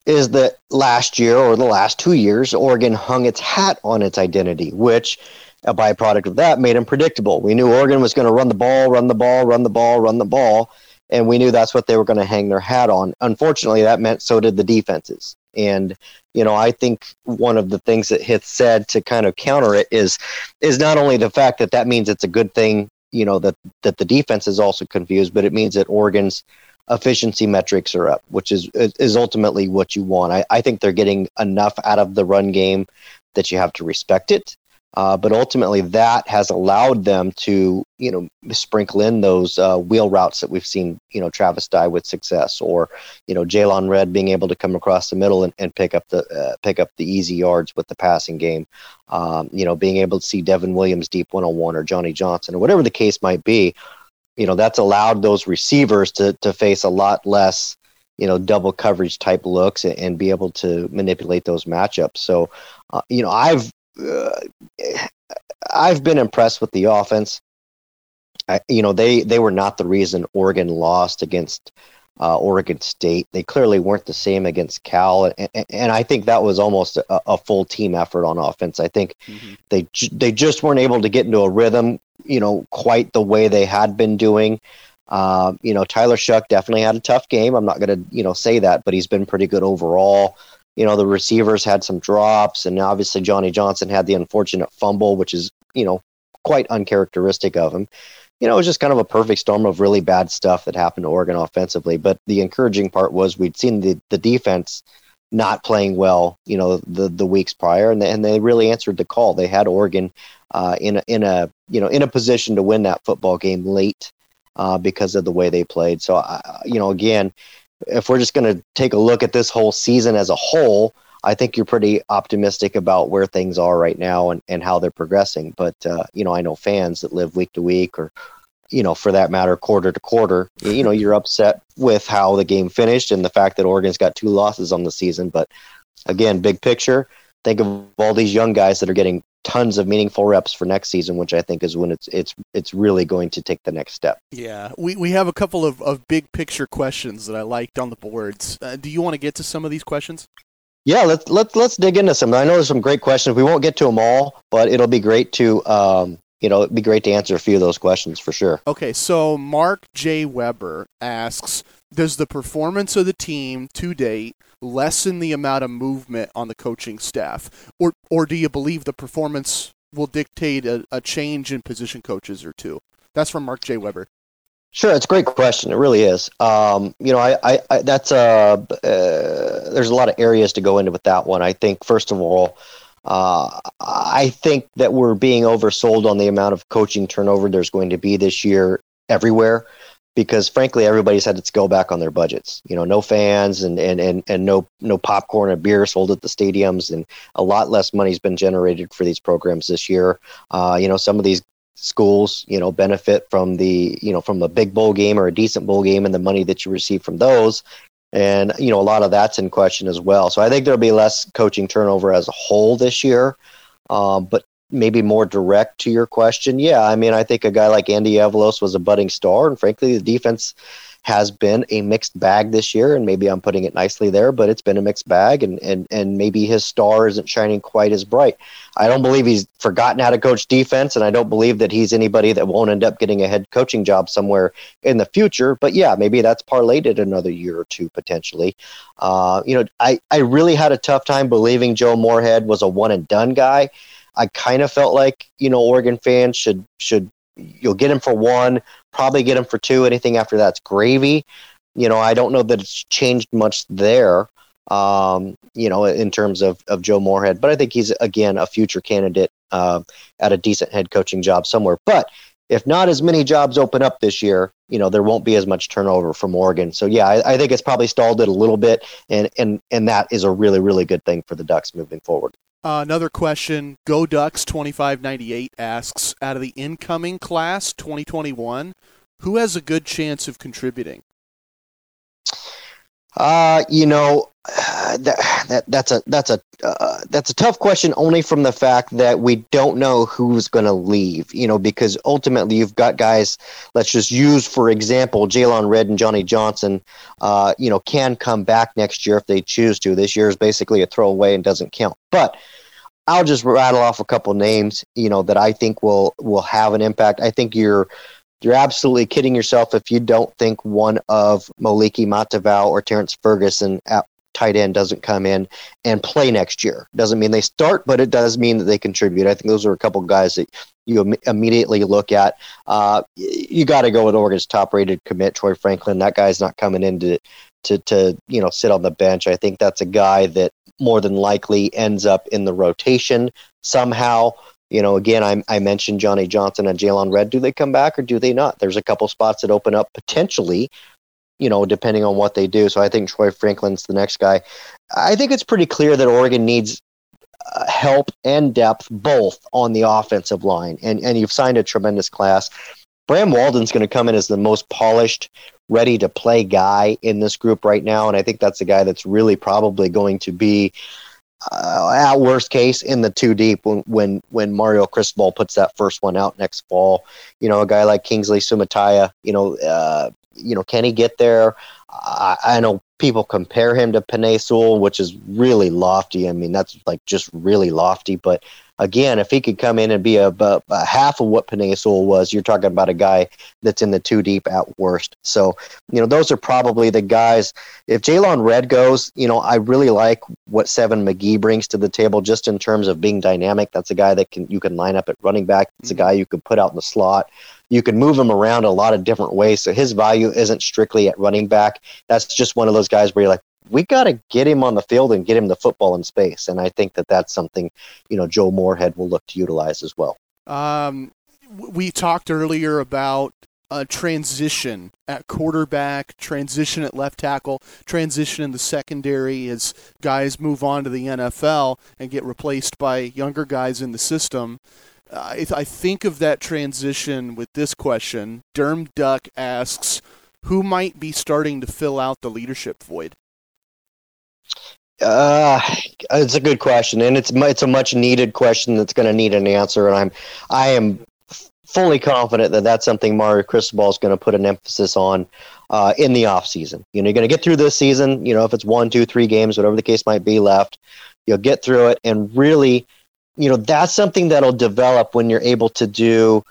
S6: is that last year or the last two years, Oregon hung its hat on its identity, which a byproduct of that made them predictable. We knew Oregon was going to run the ball, run the ball, run the ball, run the ball, and we knew that's what they were going to hang their hat on. Unfortunately, that meant so did the defenses. And you know, I think one of the things that Hith said to kind of counter it is is not only the fact that that means it's a good thing, you know, that that the defense is also confused, but it means that Oregon's efficiency metrics are up, which is is ultimately what you want. I, I think they're getting enough out of the run game that you have to respect it. Uh, but ultimately, that has allowed them to, you know, sprinkle in those uh, wheel routes that we've seen, you know, Travis Dye with success, or you know, Jaylon Redd being able to come across the middle and, and pick up the uh, pick up the easy yards with the passing game. Um, you know, being able to see Devon Williams deep one on one or Johnny Johnson or whatever the case might be you know that's allowed those receivers to to face a lot less you know double coverage type looks and, and be able to manipulate those matchups so uh, you know i've uh, i've been impressed with the offense I, you know they they were not the reason oregon lost against uh, Oregon State. They clearly weren't the same against Cal, and, and I think that was almost a, a, full team effort on offense. I think mm-hmm. they they just weren't able to get into a rhythm, you know, quite the way they had been doing. Uh, you know, Tyler Shough definitely had a tough game. I'm not going to you know say that, but he's been pretty good overall. You know, the receivers had some drops, and obviously Johnny Johnson had the unfortunate fumble, which is you know quite uncharacteristic of him you know, it was just kind of a perfect storm of really bad stuff that happened to Oregon offensively. But the encouraging part was we'd seen the, the defense not playing well, you know, the the weeks prior, and they, and they really answered the call. They had Oregon uh, in a, in a you know in a position to win that football game late uh, because of the way they played. So, uh, you know, again, if we're just going to take a look at this whole season as a whole, I think you're pretty optimistic about where things are right now and, and how they're progressing. But uh, you know, I know fans that live week to week or you know, for that matter, quarter to quarter, you know, you're upset with how the game finished and the fact that Oregon's got two losses on the season. But again, big picture, think of all these young guys that are getting tons of meaningful reps for next season, which I think is when it's it's it's really going to take the next step.
S1: Yeah, we, we have a couple of, of big picture questions that I liked on the boards. Uh, do you want to get to some of these questions?
S6: Yeah, let's let's let's dig into some. I know there's some great questions. We won't get to them all, but it'll be great to um, you know it'd be great to answer a few of those questions for sure.
S1: Okay, so Mark J. Weber asks, does the performance of the team to date lessen the amount of movement on the coaching staff, or or do you believe the performance will dictate a, a change in position coaches or two? That's from Mark J. Weber.
S6: Sure, it's a great question. It really is. Um, you know, I, I, I that's a uh, uh, there's a lot of areas to go into with that one. I think first of all, uh, I think that we're being oversold on the amount of coaching turnover there's going to be this year everywhere because frankly everybody's had to go back on their budgets you know no fans and and and, and no no popcorn and beer sold at the stadiums. And a lot less money's been generated for these programs this year. Uh, you know some of these schools you know benefit from the you know from a big bowl game or a decent bowl game and the money that you receive from those. And you know a lot of that's in question as well. So i think there'll be less coaching turnover as a whole this year. Um, but maybe more direct to your question, yeah, I mean, I think a guy like Andy Avalos was a budding star, and frankly, the defense has been a mixed bag this year, and maybe I'm putting it nicely there, but it's been a mixed bag, and and and maybe his star isn't shining quite as bright. I don't believe he's forgotten how to coach defense, and I don't believe that he's anybody that won't end up getting a head coaching job somewhere in the future. But yeah, maybe that's parlayed another year or two potentially. Uh, you know, I I really had a tough time believing Joe Moorhead was a one and done guy I kind of felt like you know Oregon fans should should you'll get him for one, probably get him for two. Anything after that's gravy. You know, I don't know that it's changed much there. Um, you know, in terms of of Joe Moorhead, but I think he's again a future candidate uh, at a decent head coaching job somewhere. But if not as many jobs open up this year, you know, there won't be as much turnover from Oregon. So yeah, I, I think it's probably stalled it a little bit, and and and that is a really really good thing for the Ducks moving forward.
S1: Uh, another question, Go Ducks 2598 asks, out of the incoming class 2021, who has a good chance of contributing?
S6: Uh, you know, that, that that's a that's a uh, that's a tough question only from the fact that we don't know who's going to leave. You know, because ultimately you've got guys. Let's just use for example, Jaylon Redd and Johnny Johnson. Uh, you know, can come back next year if they choose to. This year is basically a throwaway and doesn't count. But I'll just rattle off a couple names. You know that I think will will have an impact. I think you're you're absolutely kidding yourself if you don't think one of Moliki Matavao or Terrence Ferguson at tight end doesn't come in and play next year. Doesn't mean they start, but it does mean that they contribute. I think those are a couple guys that you Im- immediately look at. Uh, you got to go with Oregon's top-rated commit, Troy Franklin. That guy's not coming in to, to to you know sit on the bench. I think that's a guy that more than likely ends up in the rotation somehow. You know, again, I, I mentioned Johnny Johnson and Jaylon Redd. Do they come back or do they not? There's a couple spots that open up potentially, you know, depending on what they do. So I think Troy Franklin's the next guy. I think it's pretty clear that Oregon needs uh, help and depth both on the offensive line. And, and you've signed a tremendous class. Bram Walden's going to come in as the most polished, ready to play guy in this group right now. And I think that's the guy that's really probably going to be uh, at worst case in the two deep when when when Mario Cristobal puts that first one out next fall. You know, a guy like Kingsley Suamataia. You know, uh, you know, can he get there? I, I know people compare him to Penei Sewell, which is really lofty. I mean, that's like just really lofty. But again, if he could come in and be a, a, a half of what Penei Sewell was, you're talking about a guy that's in the two deep at worst. So, you know, those are probably the guys. If Jaylon Redd goes, you know, I really like what Seven McGee brings to the table just in terms of being dynamic. That's a guy that can you can line up at running back. It's a mm-hmm. guy you can put out in the slot. You can move him around a lot of different ways. So his value isn't strictly at running back. That's just one of those guys where you're like, we got to get him on the field and get him the football in space. And I think that that's something, you know, Joe Moorhead will look to utilize as well.
S1: Um, we talked earlier about transition at quarterback, transition at left tackle, transition in the secondary as guys move on to the NFL and get replaced by younger guys in the system. I think of that transition with this question. Derm Duck asks, who might be starting to fill out the leadership void?
S6: Uh, it's a good question, and it's it's a much needed question that's going to need an answer. And I'm I am fully confident that that's something Mario Cristobal is going to put an emphasis on uh, in the off season. You know, you're going to get through this season. You know, if it's one, two, three games, whatever the case might be left, you'll get through it, and really, you know, that's something that'll develop when you're able to do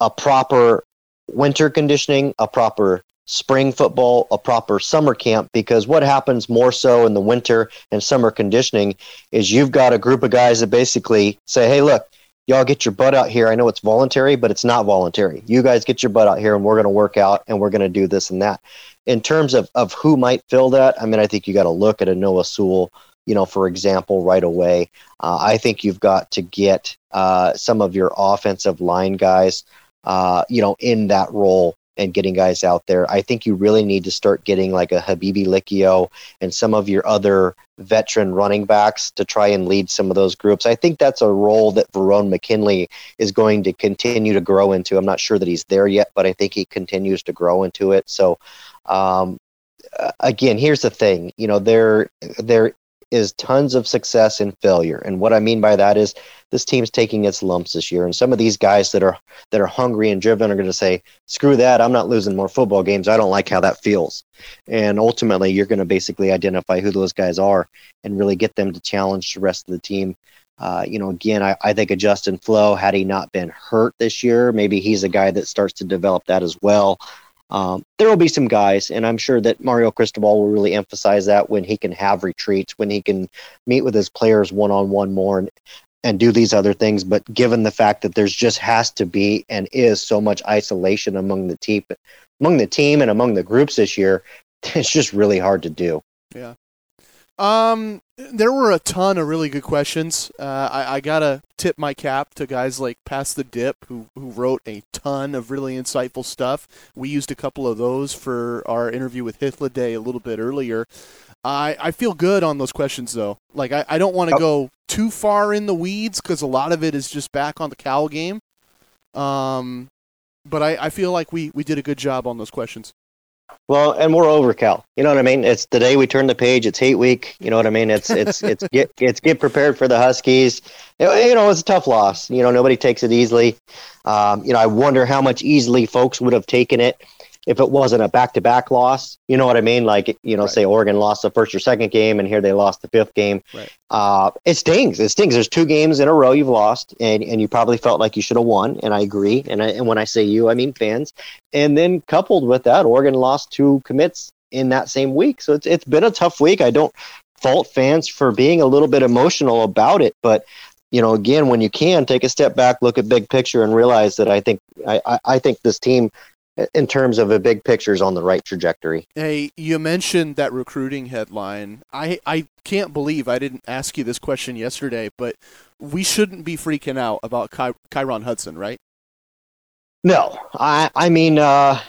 S6: a proper winter conditioning, a proper spring football, a proper summer camp, because what happens more so in the winter and summer conditioning is you've got a group of guys that basically say, hey, look, y'all get your butt out here. I know it's voluntary, but it's not voluntary. You guys get your butt out here and we're going to work out and we're going to do this and that. In terms of, of who might fill that, I mean, I think you got to look at a Noah Sewell, you know, for example, right away. Uh, I think you've got to get uh, some of your offensive line guys, uh, you know, in that role and getting guys out there. I think you really need to start getting like a Habibi Likio and some of your other veteran running backs to try and lead some of those groups. I think that's a role that Verone McKinley is going to continue to grow into. I'm not sure that he's there yet, but I think he continues to grow into it. So, um, again, here's the thing. You know, there there is tons of success and failure. And what I mean by that is this team's taking its lumps this year. And some of these guys that are that are hungry and driven are going to say, "Screw that! I'm not losing more football games. I don't like how that feels." And ultimately, you're going to basically identify who those guys are and really get them to challenge the rest of the team. Uh, you know, again, I, I think of Justin Flowe, had he not been hurt this year, maybe he's a guy that starts to develop that as well. Um, there will be some guys, and I'm sure that Mario Cristobal will really emphasize that when he can have retreats, when he can meet with his players one on one more and, and do these other things. But given the fact that there's just has to be and is so much isolation among the team, among the team and among the groups this year, it's just really hard to do.
S1: Yeah. Um, there were a ton of really good questions. Uh, I, I gotta tip my cap to guys like Pass the Dip, who who wrote a ton of really insightful stuff. We used a couple of those for our interview with Hythloday a little bit earlier. I, I feel good on those questions though. Like I, I don't want to oh. go too far in the weeds because a lot of it is just back on the Cal game. Um, but I, I feel like we, we did a good job on those questions.
S6: Well, and we're over Cal. You know what I mean? It's the day we turn the page. It's hate week. You know what I mean? It's it's it's get it's get prepared for the Huskies. You know, it's a tough loss. You know, nobody takes it easily. Um, you know, I wonder how much easily folks would have taken it if it wasn't a back to back loss. You know what I mean? Like, you know, right. say Oregon lost the first or second game and here they lost the fifth game. Right. Uh, it stings. It stings. There's two games in a row you've lost and, and you probably felt like you should have won. And I agree. And, I, and when I say you, I mean fans. And then coupled with that, Oregon lost two commits in that same week. So it's, it's been a tough week. I don't fault fans for being a little bit emotional about it, but you know, again, when you can take a step back, look at big picture, and realize that I think I, I think this team in terms of a big picture is on the right trajectory.
S1: Hey, you mentioned that recruiting headline. I I can't believe I didn't ask you this question yesterday, but we shouldn't be freaking out about Ky- Kyron Hudson, right?
S6: No, I I mean, uh,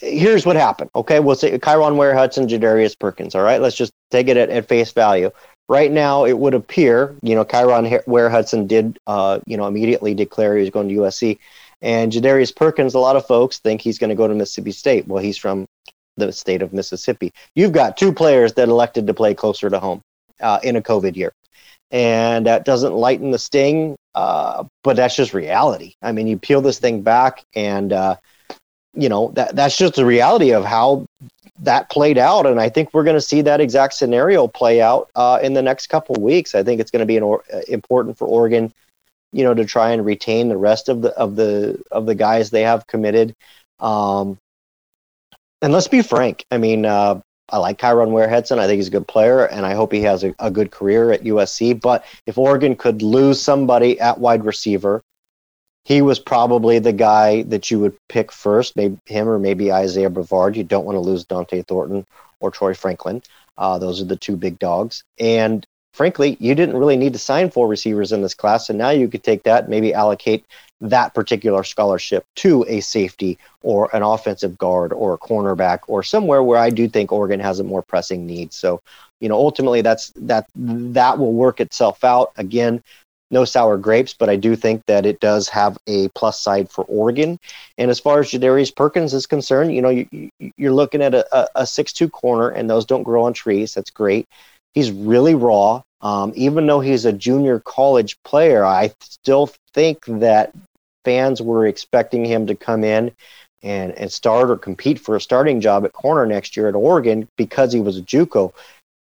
S6: here's what happened. Okay, we'll say Kyron Ware Hudson, Jadarius Perkins. All right, let's just take it at, at face value. Right now, it would appear, you know, Kyron Ware Hudson did, uh, you know, immediately declare he was going to USC. And Jadarius Perkins, a lot of folks think he's going to go to Mississippi State. Well, he's from the state of Mississippi. You've got two players that elected to play closer to home uh, in a COVID year. And that doesn't lighten the sting, uh, but that's just reality. I mean, you peel this thing back, and uh, you know that that's just the reality of how that played out. And I think we're going to see that exact scenario play out uh, in the next couple weeks. I think it's going to be an or- uh, important for Oregon you know, to try and retain the rest of the of the of the guys they have committed. Um, and let's be frank. I mean, uh, I like Kyron Ware Hudson. I think he's a good player, and I hope he has a, a good career at USC. But if Oregon could lose somebody at wide receiver, he was probably the guy that you would pick first, maybe him or maybe Isaiah Brevard. You don't want to lose Dont'e Thornton or Troy Franklin. Uh, those are the two big dogs. And frankly, you didn't really need to sign four receivers in this class. And now you could take that, maybe allocate that particular scholarship to a safety or an offensive guard or a cornerback or somewhere where I do think Oregon has a more pressing need. So, you know, ultimately that's that that will work itself out. Again, no sour grapes, but I do think that it does have a plus side for Oregon. And as far as Jadarius Perkins is concerned, you know, you, you're looking at a, a six-two corner, and those don't grow on trees. That's great. He's really raw. Um, even though he's a junior college player, I still think that fans were expecting him to come in and, and start or compete for a starting job at corner next year at Oregon because he was a JUCO.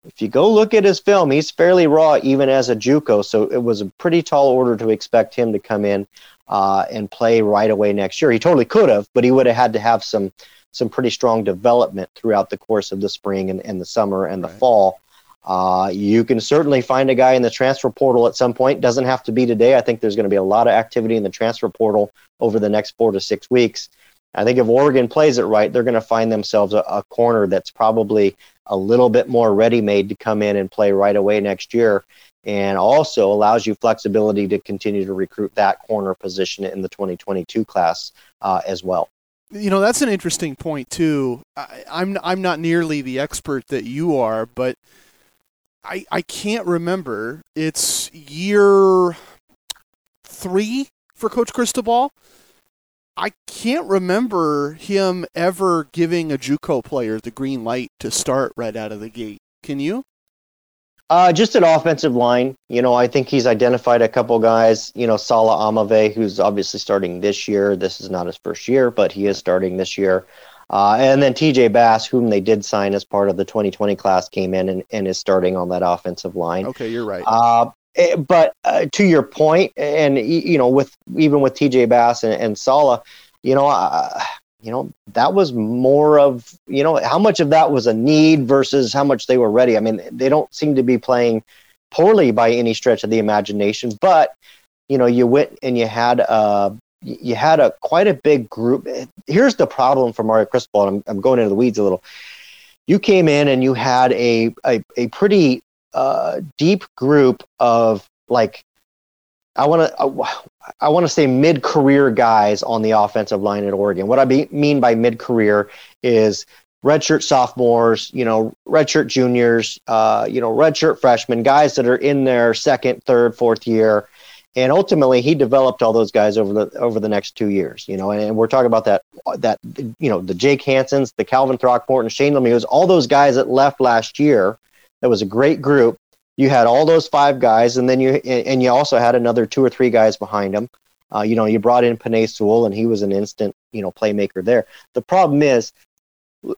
S6: If you go look at his film, he's fairly raw even as a JUCO. So it was a pretty tall order to expect him to come in uh, and play right away next year. He totally could have, but he would have had to have some some pretty strong development throughout the course of the spring and, and the summer and the right. fall uh, you can certainly find a guy in the transfer portal at some point. Doesn't have to be today. I think there's going to be a lot of activity in the transfer portal over the next four to six weeks. I think if Oregon plays it right, they're going to find themselves a, a corner that's probably a little bit more ready made to come in and play right away next year, and also allows you flexibility to continue to recruit that corner position in the 2022 class uh, as well.
S1: You know, that's an interesting point too. I, I'm I'm not nearly the expert that you are, but I, I can't remember. It's year three for Coach Cristobal. I can't remember him ever giving a JUCO player the green light to start right out of the gate. Can you?
S6: Uh, just an offensive line. You know, I think he's identified a couple guys. You know, Sala Aumavae, who's obviously starting this year. This is not his first year, but he is starting this year. Uh, and then TJ Bass, whom they did sign as part of the 2020 class, came in and, and is starting on that offensive line.
S1: Okay, you're right.
S6: Uh, eh, but uh, to your point, and you know, with even with TJ Bass and, and Sala, you know, uh, you know that was more of you know how much of that was a need versus how much they were ready. I mean, they don't seem to be playing poorly by any stretch of the imagination, but you know, you went and you had uh, you had a quite a big group. Here's the problem for Mario Cristobal. I'm, I'm going into the weeds a little. You came in and you had a a, a pretty uh, deep group of like I want to I want to say mid career guys on the offensive line at Oregon. What I be, mean by mid career is redshirt sophomores, you know, redshirt juniors, uh, you know, redshirt freshmen, guys that are in their second, third, fourth year and ultimately he developed all those guys over the over the next two years you know and, and we're talking about that that you know the jake hansons the calvin throckmorton shane lemieux all those guys that left last year. That was a great group. You had all those five guys and then you and you also had another two or three guys behind them uh, you know you brought in Penei Sewell and he was an instant you know playmaker there. The problem is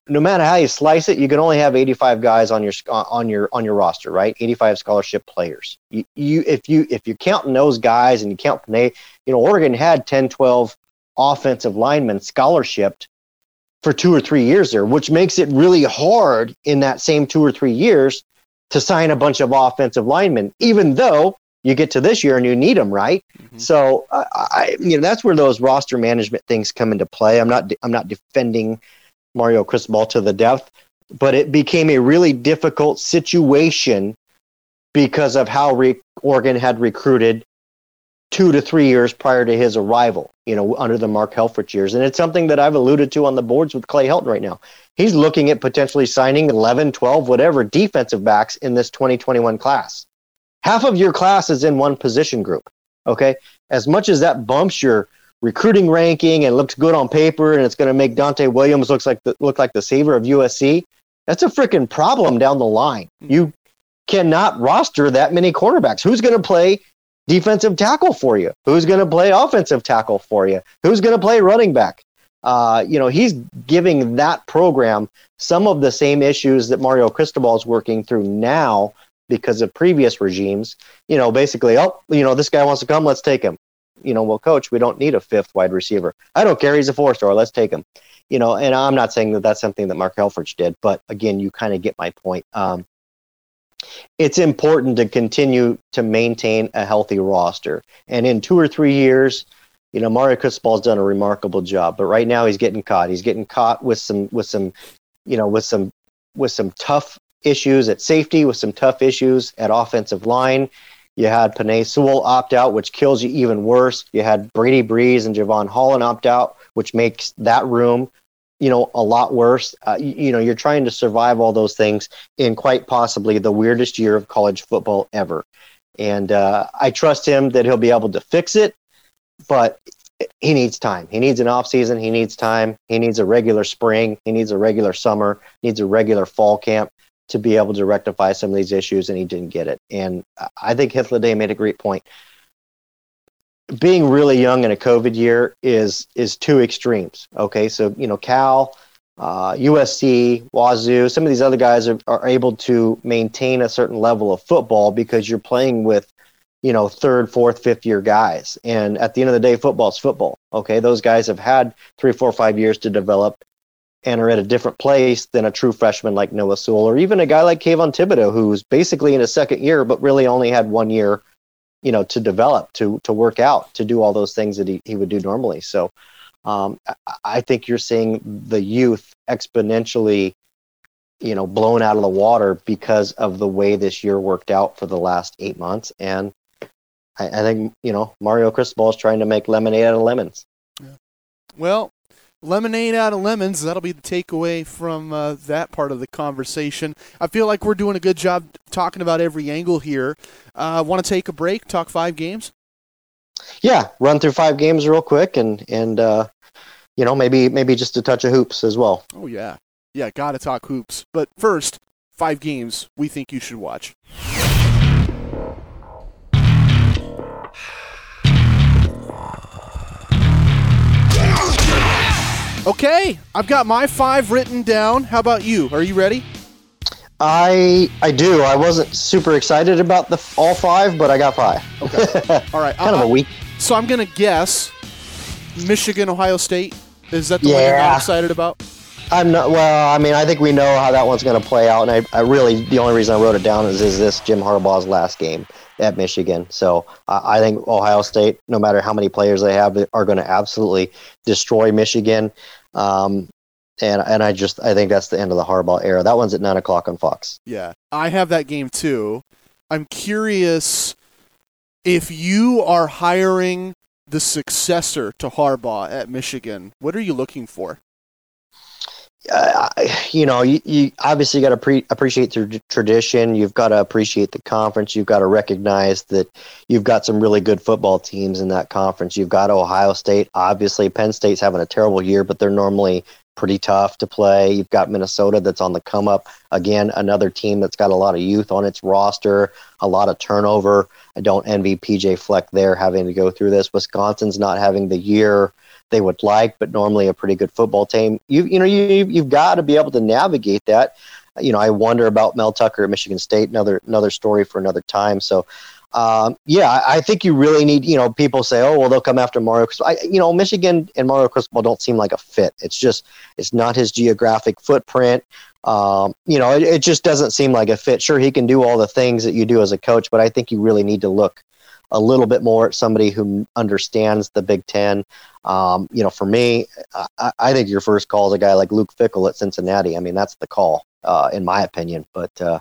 S6: no matter how you slice it, you can only have 85 guys on your on your on your roster, right? 85 scholarship players. You, you if you if you're counting those guys and you count they, you know Oregon had 10, 12 offensive linemen scholarshiped for two or three years there, which makes it really hard in that same two or three years to sign a bunch of offensive linemen, even though you get to this year and you need them, right? Mm-hmm. So I, I, you know, that's where those roster management things come into play. I'm not, I'm not defending Mario Cristobal to the death, but it became a really difficult situation because of how re- Oregon had recruited two to three years prior to his arrival, you know, under the Mark Helfrich years. And it's something that I've alluded to on the boards with Clay Helton right now. He's looking at potentially signing 11, 12, whatever defensive backs in this 2021 class. Half of your class is in one position group. Okay. As much as that bumps your recruiting ranking and looks good on paper and it's going to make Donte Williams looks like the, look like the savior of USC, that's a freaking problem down the line. Hmm. You cannot roster that many cornerbacks. Who's going to play defensive tackle for you? Who's going to play offensive tackle for you? Who's going to play running back? Uh, you know, he's giving that program some of the same issues that Mario Cristobal is working through now because of previous regimes. You know, basically, oh, you know, this guy wants to come, let's take him you know, well, coach, we don't need a fifth wide receiver. I don't care. He's a four star. Let's take him. You know, and I'm not saying that that's something that Mark Helfrich did, but again, you kind of get my point. Um, it's important to continue to maintain a healthy roster. And in two or three years, you know, Mario Cristobal's done a remarkable job. But right now, he's getting caught. He's getting caught with some, with some, you know, with some, with some tough issues at safety with some tough issues at offensive line. You had Penei Sewell opt out, which kills you even worse. You had Brady Breeze and Jevon Holland opt out, which makes that room, you know, a lot worse. Uh, you, you know, you're trying to survive all those things in quite possibly the weirdest year of college football ever. And uh, I trust him that he'll be able to fix it, but he needs time. He needs an off season. He needs time. He needs a regular spring. He needs a regular summer. Needs a regular fall camp to be able to rectify some of these issues, and he didn't get it. And I think Hythloday made a great point. Being really young in a COVID year is is two extremes. Okay, so you know Cal, uh, USC, Wazoo, some of these other guys are, are able to maintain a certain level of football because you're playing with you know, third, fourth, fifth year guys. And at the end of the day, football's football. Okay. Those guys have had three, four, five years to develop and are at a different place than a true freshman like Noah Sewell or even a guy like Kayvon Thibodeaux, who's basically in his second year, but really only had one year, you know, to develop, to to work out, to do all those things that he, he would do normally. So um, I think you're seeing the youth exponentially, you know, blown out of the water because of the way this year worked out for the last eight months. And I, I think you know Mario Cristobal is trying to make lemonade out of lemons.
S1: Well, lemonade out of lemons. That'll be the takeaway from uh, that part of the conversation. I feel like we're doing a good job talking about every angle here. Uh, Want to take a break? Talk five games.
S6: Yeah, run through five games real quick, and and uh, you know maybe maybe just a touch of hoops as well.
S1: Oh yeah, yeah, gotta talk hoops. But first, five games we think you should watch. Okay, I've got my five written down. How about you? Are you ready?
S6: I I do. I wasn't super excited about the all five, but I got five.
S1: Okay. All right.
S6: kind uh, of a week.
S1: So I'm gonna guess Michigan, Ohio State. Is that the yeah. one you're not excited about?
S6: I'm not. Well, I mean, I think we know how that one's going to play out, and I, I really the only reason I wrote it down is is this Jim Harbaugh's last game at Michigan. So uh, I think Ohio State, no matter how many players they have, are going to absolutely destroy Michigan. Um, and and I just I think that's the end of the Harbaugh era. That one's at nine o'clock on Fox.
S1: Yeah, I have that game too. I'm curious if you are hiring the successor to Harbaugh at Michigan. What are you looking for?
S6: Uh, you know, you, you obviously got to pre- appreciate the tradition. You've got to appreciate the conference. You've got to recognize that you've got some really good football teams in that conference. You've got Ohio State. Obviously, Penn State's having a terrible year, but they're normally pretty tough to play. You've got Minnesota that's on the come up. Again, another team that's got a lot of youth on its roster, a lot of turnover. I don't envy PJ Fleck there having to go through this. Wisconsin's not having the year they would like, but normally a pretty good football team. You you know you you've got to be able to navigate that. You know, I wonder about Mel Tucker at Michigan State. Another another story for another time. So. Um, yeah, I think you really need. You know, people say, "Oh, well, they'll come after Mario." I, you know, Michigan and Mario Cristobal don't seem like a fit. It's just, it's not his geographic footprint. Um, you know, it, it, just doesn't seem like a fit. Sure, he can do all the things that you do as a coach, but I think you really need to look a little bit more at somebody who understands the Big Ten. Um, you know, for me, I, I, think your first call is a guy like Luke Fickell at Cincinnati. I mean, that's the call, uh, in my opinion. But uh,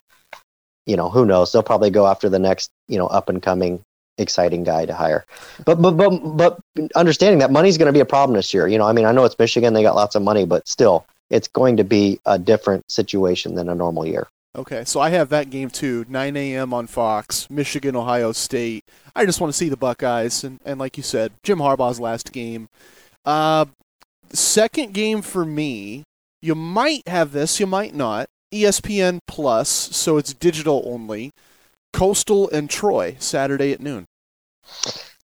S6: you know, who knows? They'll probably go after the next, you know, up and coming, exciting guy to hire. But but but but understanding that money's going to be a problem this year. You know, I mean, I know it's Michigan; they got lots of money, but still, it's going to be a different situation than a normal year.
S1: Okay, so I have that game too, 9 a.m. on Fox, Michigan, Ohio State. I just want to see the Buckeyes, and, and like you said, Jim Harbaugh's last game. Uh, second game for me, you might have this, you might not. ESPN Plus, so it's digital only. Coastal and Troy, Saturday at noon.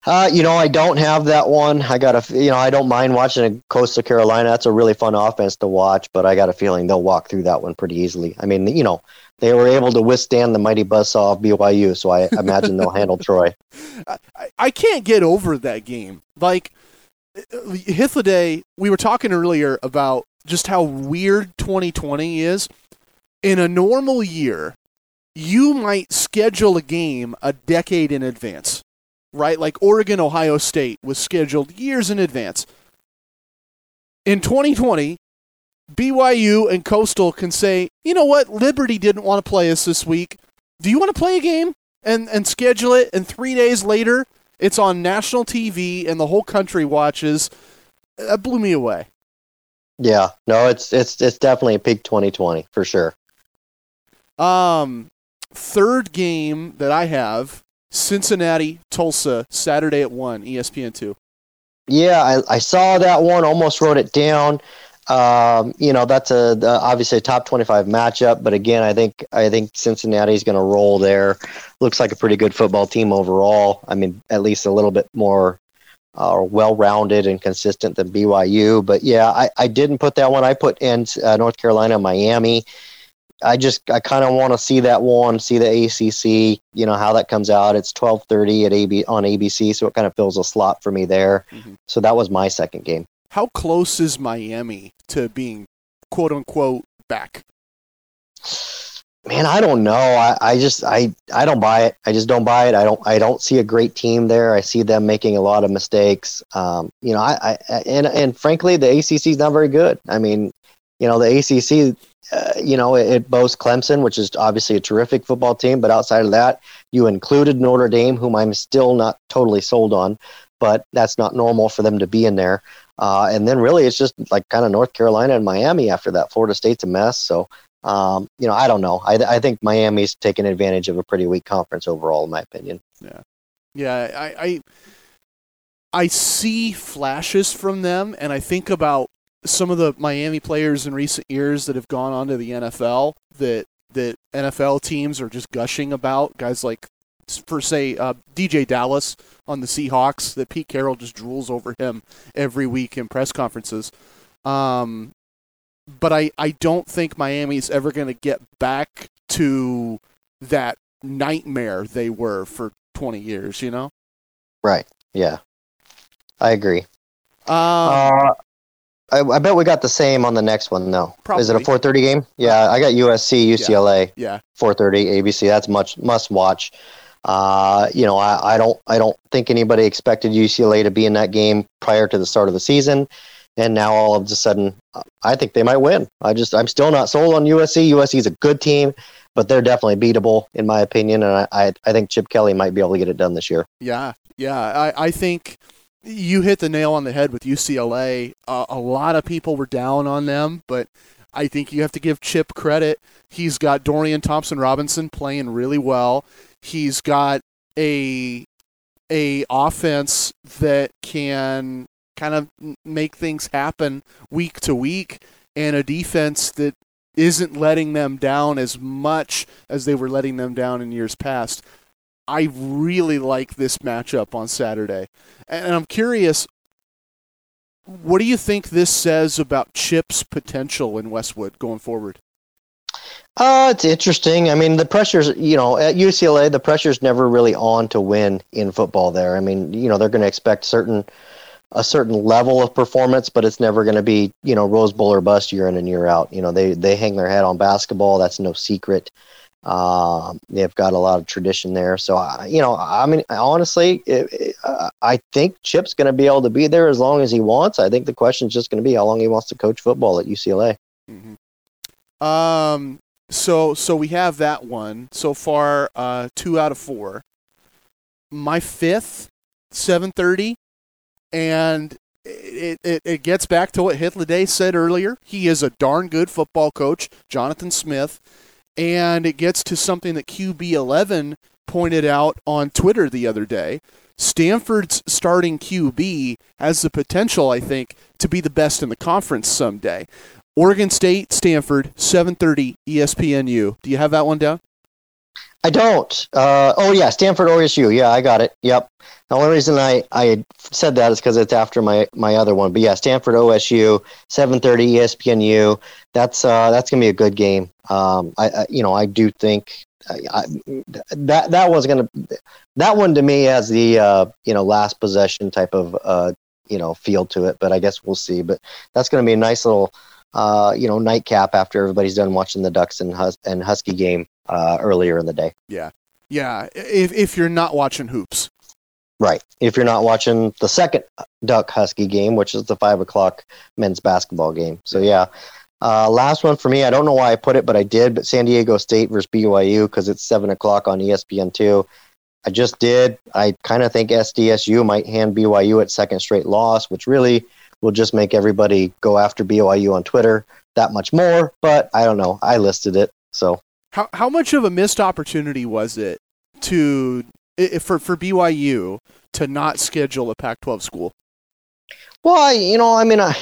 S6: Uh, you know, I don't have that one. I got a, you know, I don't mind watching a Coastal Carolina. That's a really fun offense to watch, but I got a feeling they'll walk through that one pretty easily. I mean, you know, they were able to withstand the mighty buzzsaw of BYU, so I imagine they'll handle Troy.
S1: I, I can't get over that game. Like, Hythloday, we were talking earlier about just how weird 2020 is. In a normal year, you might schedule a game a decade in advance right? Like Oregon, Ohio State was scheduled years in advance. In 2020, BYU and Coastal can say, you know what, Liberty didn't want to play us this week. Do you want to play a game and and schedule it? And three days later, it's on national TV and the whole country watches. That blew me away.
S6: Yeah, no, it's it's it's definitely a peak 2020 for sure.
S1: Um, third game that I have Cincinnati Tulsa Saturday at one ESPN two.
S6: Yeah, I, I saw that one. Almost wrote it down. Um, you know, that's a the, obviously a top 25 matchup, but again, I think I think Cincinnati's going to roll there. Looks like a pretty good football team overall. I mean, at least a little bit more uh, well-rounded and consistent than BYU. But yeah, I, I didn't put that one. I put in uh, North Carolina, Miami. I just I kind of want to see that one, see the ACC. You know how that comes out. It's 12:30 at AB on ABC, so it kind of fills a slot for me there.
S1: Mhm.
S6: So that was my second game.
S1: How close is Miami to being quote unquote back?
S6: Man, I don't know. I, I just I I don't buy it. I just don't buy it. I don't I don't see a great team there. I see them making a lot of mistakes. Um, you know, I, I and and frankly, the ACC is not very good. I mean, you know, the ACC, uh, you know, it, it boasts Clemson, which is obviously a terrific football team. But outside of that, you included Notre Dame, whom I'm still not totally sold on. But that's not normal for them to be in there. Uh, and then really, it's just like kind of North Carolina and Miami after that. Florida State's a mess. So um, you know, I don't know. I, I think Miami's taking advantage of a pretty weak conference overall, in my opinion.
S1: Yeah, I, I I see flashes from them, and I think about some of the Miami players in recent years that have gone on to the NFL that that NFL teams are just gushing about. Guys like, for say, uh, DeeJay Dallas on the Seahawks, that Pete Carroll just drools over him every week in press conferences. Um, but I, I don't think Miami's ever going to get back to that nightmare they were for 20 years, you know?
S6: Right. Yeah. I agree.
S1: Um,
S6: Uh, I, I bet we got the same on the next one, though. Is it a 4:30 game? Yeah, I got USC, UCLA,
S1: yeah.
S6: 4:30 ABC. That's much must watch. Uh, you know, I, I don't I don't think anybody expected UCLA to be in that game prior to the start of the season, and now all of a sudden, I think they might win. I just I'm still not sold on USC. USC is a good team, but they're definitely beatable in my opinion, and I I, I think Chip Kelly might be able to get it done this year.
S1: Yeah, yeah. I, I think you hit the nail on the head with UCLA. Uh, a lot of people were down on them, but I think you have to give Chip credit. He's got Dorian Thompson Robinson playing really well. He's got a a offense that can kind of make things happen week to week, and a defense that isn't letting them down as much as they were letting them down in years past. I really like this matchup on Saturday. And I'm curious, what do you think this says about Chip's potential in Westwood going forward?
S6: Uh, it's interesting. I mean, the pressure's, you know, at UCLA, the pressure's never really on to win in football there. I mean, you know, they're going to expect certain a certain level of performance, but it's never going to be, you know, Rose Bowl or bust year in and year out. You know, they they hang their head on basketball. That's no secret. Um, they've got a lot of tradition there. So, I, you know, I mean, honestly, it, it, uh, I think Chip's going to be able to be there as long as he wants. I think the question is just going to be how long he wants to coach football at UCLA.
S1: Um, so so we have that one so far. Uh, two out of four. My fifth, seven thirty, and it, it it gets back to what Hythloday said earlier. He is a darn good football coach, Jonathan Smith, and it gets to something that QB eleven pointed out on Twitter the other day. Stanford's starting QB has the potential, I think, to be the best in the conference someday. Oregon State, Stanford, 7:30 ESPNU. Do you have that one down?
S6: I don't. Uh, oh yeah, Stanford OSU. Yeah, I got it. Yep. The only reason I, I said that is because it's after my, my other one. But yeah, Stanford OSU, seven thirty ESPNU. That's uh, that's gonna be a good game. Um, I, I you know I do think I, I, that that was gonna that one to me has the uh, you know last possession type of uh, you know feel to it. But I guess we'll see. But that's gonna be a nice little uh, you know nightcap after everybody's done watching the Ducks and Hus- and Husky game uh, earlier in the day.
S1: Yeah. Yeah, if if you're not watching hoops.
S6: Right. If you're not watching the second Duck Husky game, which is the five o'clock men's basketball game. So yeah, Uh, last one for me. I don't know why I put it, but I did. But San Diego State versus BYU because it's seven o'clock on ESPN two. I just did. I kind of think SDSU might hand BYU its second straight loss, which really will just make everybody go after BYU on Twitter that much more. But I don't know. I listed it. So
S1: how how much of a missed opportunity was it to for for BYU to not schedule a Pac-12 school?
S6: Well, you know, I mean, I,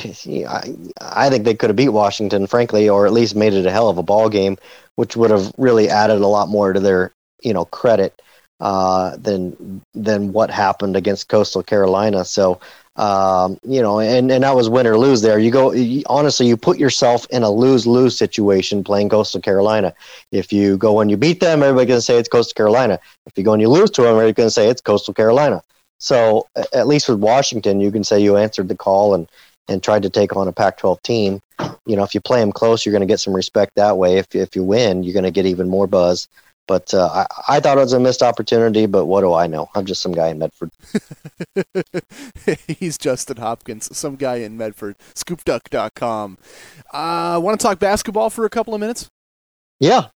S6: I, I think they could have beat Washington, frankly, or at least made it a hell of a ball game, which would have really added a lot more to their, you know, credit uh, than than what happened against Coastal Carolina. So, um, you know, and, and that was win or lose there. You go, you, honestly, you put yourself in a lose lose situation playing Coastal Carolina. If you go and you beat them, everybody's going to say it's Coastal Carolina. If you go and you lose to them, everybody's going to say it's Coastal Carolina. So at least with Washington, you can say you answered the call and and tried to take on a Pac-12 team. You know, if you play them close, you're going to get some respect that way. If if you win, you're going to get even more buzz. But uh, I, I thought it was a missed opportunity. But what do I know? I'm just some guy in Medford.
S1: He's Justin Hopkins, some guy in Medford. ScoopDuck.com. Uh, Want to talk basketball for a couple of minutes?
S6: Yeah.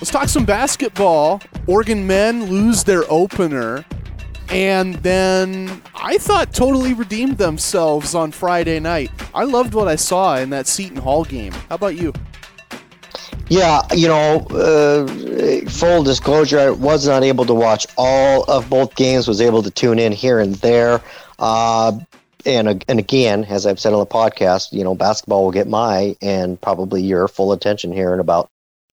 S1: Let's talk some basketball. Oregon men lose their opener and then I thought totally redeemed themselves on Friday night. I loved what I saw in that Seton Hall game. How about you?
S6: Yeah, you know, uh, full disclosure, I was not able to watch all of both games. Was able to tune in here and there. Uh, and and again, as I've said on the podcast, you know, basketball will get my and probably your full attention here in about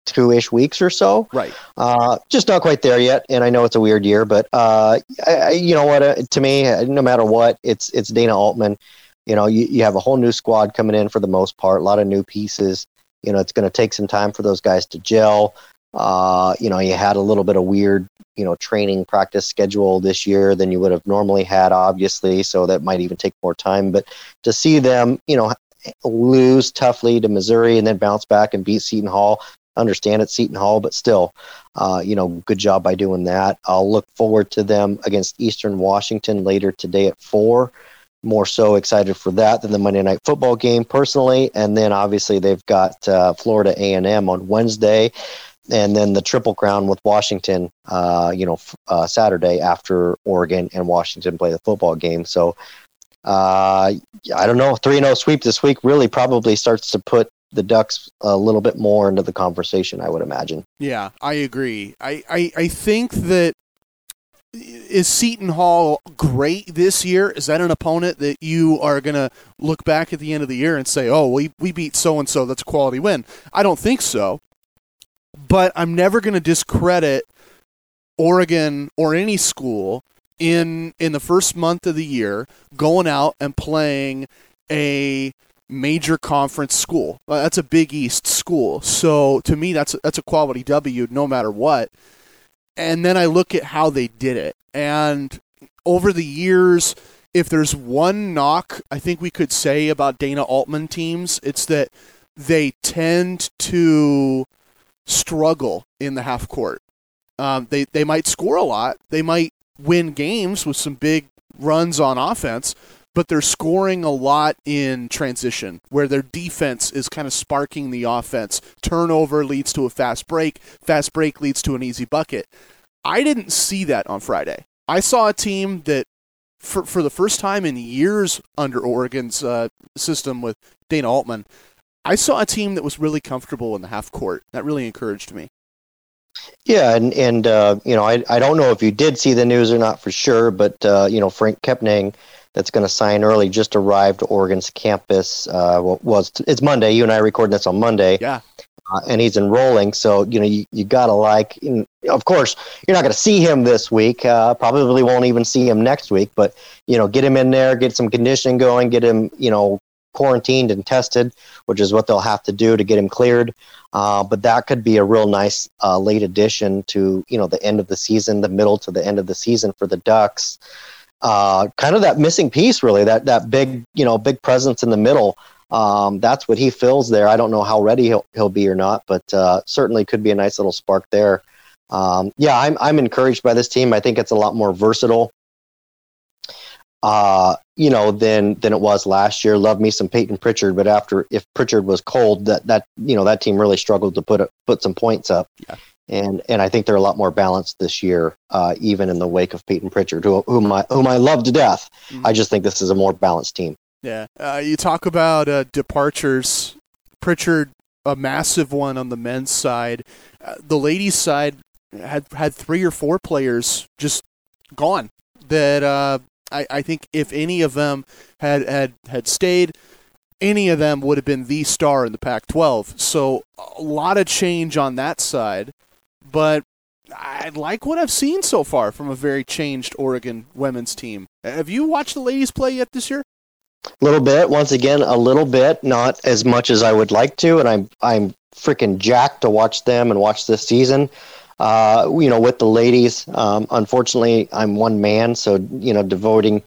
S6: two ish weeks or so.
S1: Right.
S6: Uh, just not quite there yet, and I know it's a weird year, but uh, I, you know what? Uh, to me, no matter what, it's it's Dana Altman. You know, you, you have a whole new squad coming in for the most part, a lot of new pieces. You know, it's going to take some time for those guys to gel. Uh, you know, you had a little bit of weird, you know, training practice schedule this year than you would have normally had, obviously. So that might even take more time. But to see them, you know, lose toughly to Missouri and then bounce back and beat Seton Hall, understand it's Seton Hall, but still, uh, you know, good job by doing that. I'll look forward to them against Eastern Washington later today at four. More so excited for that than the Monday Night Football game personally, and then obviously they've got uh, Florida A and M on Wednesday, and then the Triple Crown with Washington, uh, you know, uh, Saturday after Oregon and Washington play the football game. So uh, I don't know. Three and zero oh sweep this week really probably starts to put the Ducks a little bit more into the conversation, I would imagine.
S1: Yeah, I agree. I, I, I think that is Seton Hall great this year? Is that an opponent that you are going to look back at the end of the year and say, oh, we, we beat so and so, that's a quality win? I don't think so. But I'm never going to discredit Oregon or any school in in the first month of the year going out and playing a major conference school. Uh, that's a Big East school. So to me, that's that's a quality W no matter what. And then I look at how they did it, and over the years, if there's one knock I think we could say about Dana Altman teams, it's that they tend to struggle in the half court. Um, they they might score a lot, they might win games with some big runs on offense, but they're scoring a lot in transition where their defense is kind of sparking the offense. Turnover leads to a fast break, fast break leads to an easy bucket. I didn't see that on Friday. I saw a team that, for, for the first time in years under Oregon's uh, system with Dana Altman, I saw a team that was really comfortable in the half court. That really encouraged me.
S6: Yeah, and and uh, you know, I I don't know if you did see the news or not for sure, but uh, you know, Franck Kepnang that's going to sign early just arrived to Oregon's campus. Uh, was it's Monday. You and I are recording this on Monday.
S1: Yeah.
S6: Uh, and he's enrolling, so you know you, you gotta like. Of course, you're not gonna see him this week. Uh, probably won't even see him next week. But you know, get him in there, get some conditioning going, get him you know quarantined and tested, which is what they'll have to do to get him cleared. Uh, but that could be a real nice uh, late addition to you know the end of the season, the middle to the end of the season for the Ducks uh, kind of that missing piece, really. That that big, you know, big presence in the middle. Um, that's what he fills there. I don't know how ready he'll he'll be or not, but uh, certainly could be a nice little spark there. Um, yeah, I'm I'm encouraged by this team. I think it's a lot more versatile. uh, you know, than than it was last year. Love me some Payton Pritchard, but after if Pritchard was cold, that that you know that team really struggled to put a, put some points up.
S1: Yeah.
S6: And and I think they're a lot more balanced this year, uh, even in the wake of Payton Pritchard, who, whom I whom I love to death.
S1: Mhm.
S6: I just think this is a more balanced team.
S1: Yeah. Uh, you talk about uh, departures. Pritchard, a massive one on the men's side. Uh, the ladies' side had had three or four players just gone. That uh, I, I think if any of them had had had stayed, any of them would have been the star in the Pac-12. So a lot of change on that side, but. I like what I've seen so far from a very changed Oregon women's team. Have you watched the ladies play yet this year?
S6: A little bit, once again, a little bit, not as much as I would like to, and I'm I'm freaking jacked to watch them and watch this season. Uh, you know, with the ladies, um, unfortunately, I'm one man, so you know, devoting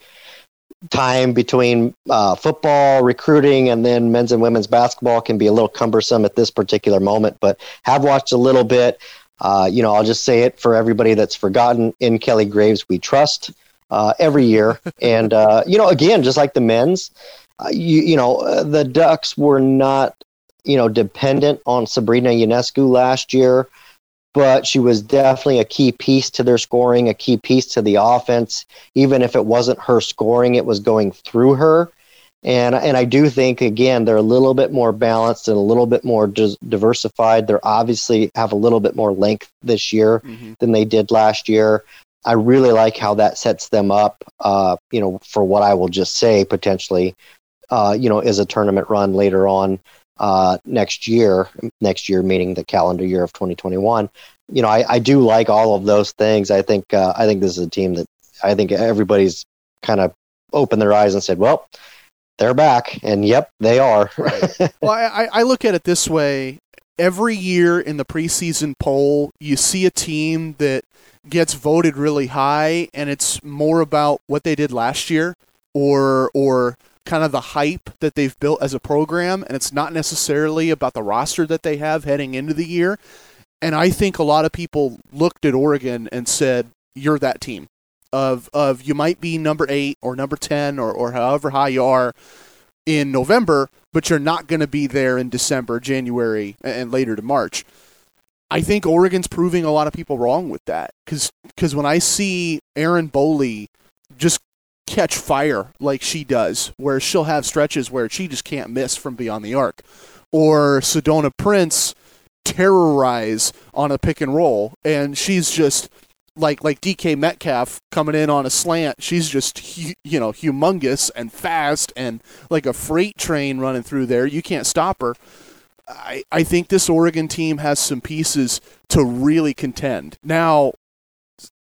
S6: time between uh, football, recruiting, and then men's and women's basketball can be a little cumbersome at this particular moment. But have watched a little bit. Uh, you know, I'll just say it for everybody that's forgotten. In Kelly Graves, we trust uh, every year, and uh, you know, again, just like the men's, uh, you you know, uh, the Ducks were not you know dependent on Sabrina Ionescu last year, but she was definitely a key piece to their scoring, a key piece to the offense. Even if it wasn't her scoring, it was going through her. And, and I do think again they're a little bit more balanced and a little bit more dis- diversified. They're obviously have a little bit more length this year
S1: Mm-hmm.
S6: than they did last year. I really like how that sets them up, uh, you know, for what I will just say potentially, uh, you know, is a tournament run later on uh, next year. Next year, meaning the calendar year of 2021. You know, I, I do like all of those things. I think uh, I think this is a team that I think everybody's kind of opened their eyes and said, well, they're back, and yep, they are.
S1: well, I, I look at it this way. Every year in the preseason poll, you see a team that gets voted really high, and it's more about what they did last year or or kind of the hype that they've built as a program, and it's not necessarily about the roster that they have heading into the year. And I think a lot of people looked at Oregon and said, "You're that team." Of of you might be number eight or number ten or, or however high you are in November, but you're not going to be there in December, January, and later to March. I think Oregon's proving a lot of people wrong with that because because when I see Erin Boley just catch fire like she does, where she'll have stretches where she just can't miss from beyond the arc, or Sedona Prince terrorize on a pick and roll, and she's just like like DK Metcalf coming in on a slant. She's just hu- you know humongous and fast and like a freight train running through there. You can't stop her. I I think this Oregon team has some pieces to really contend. Now,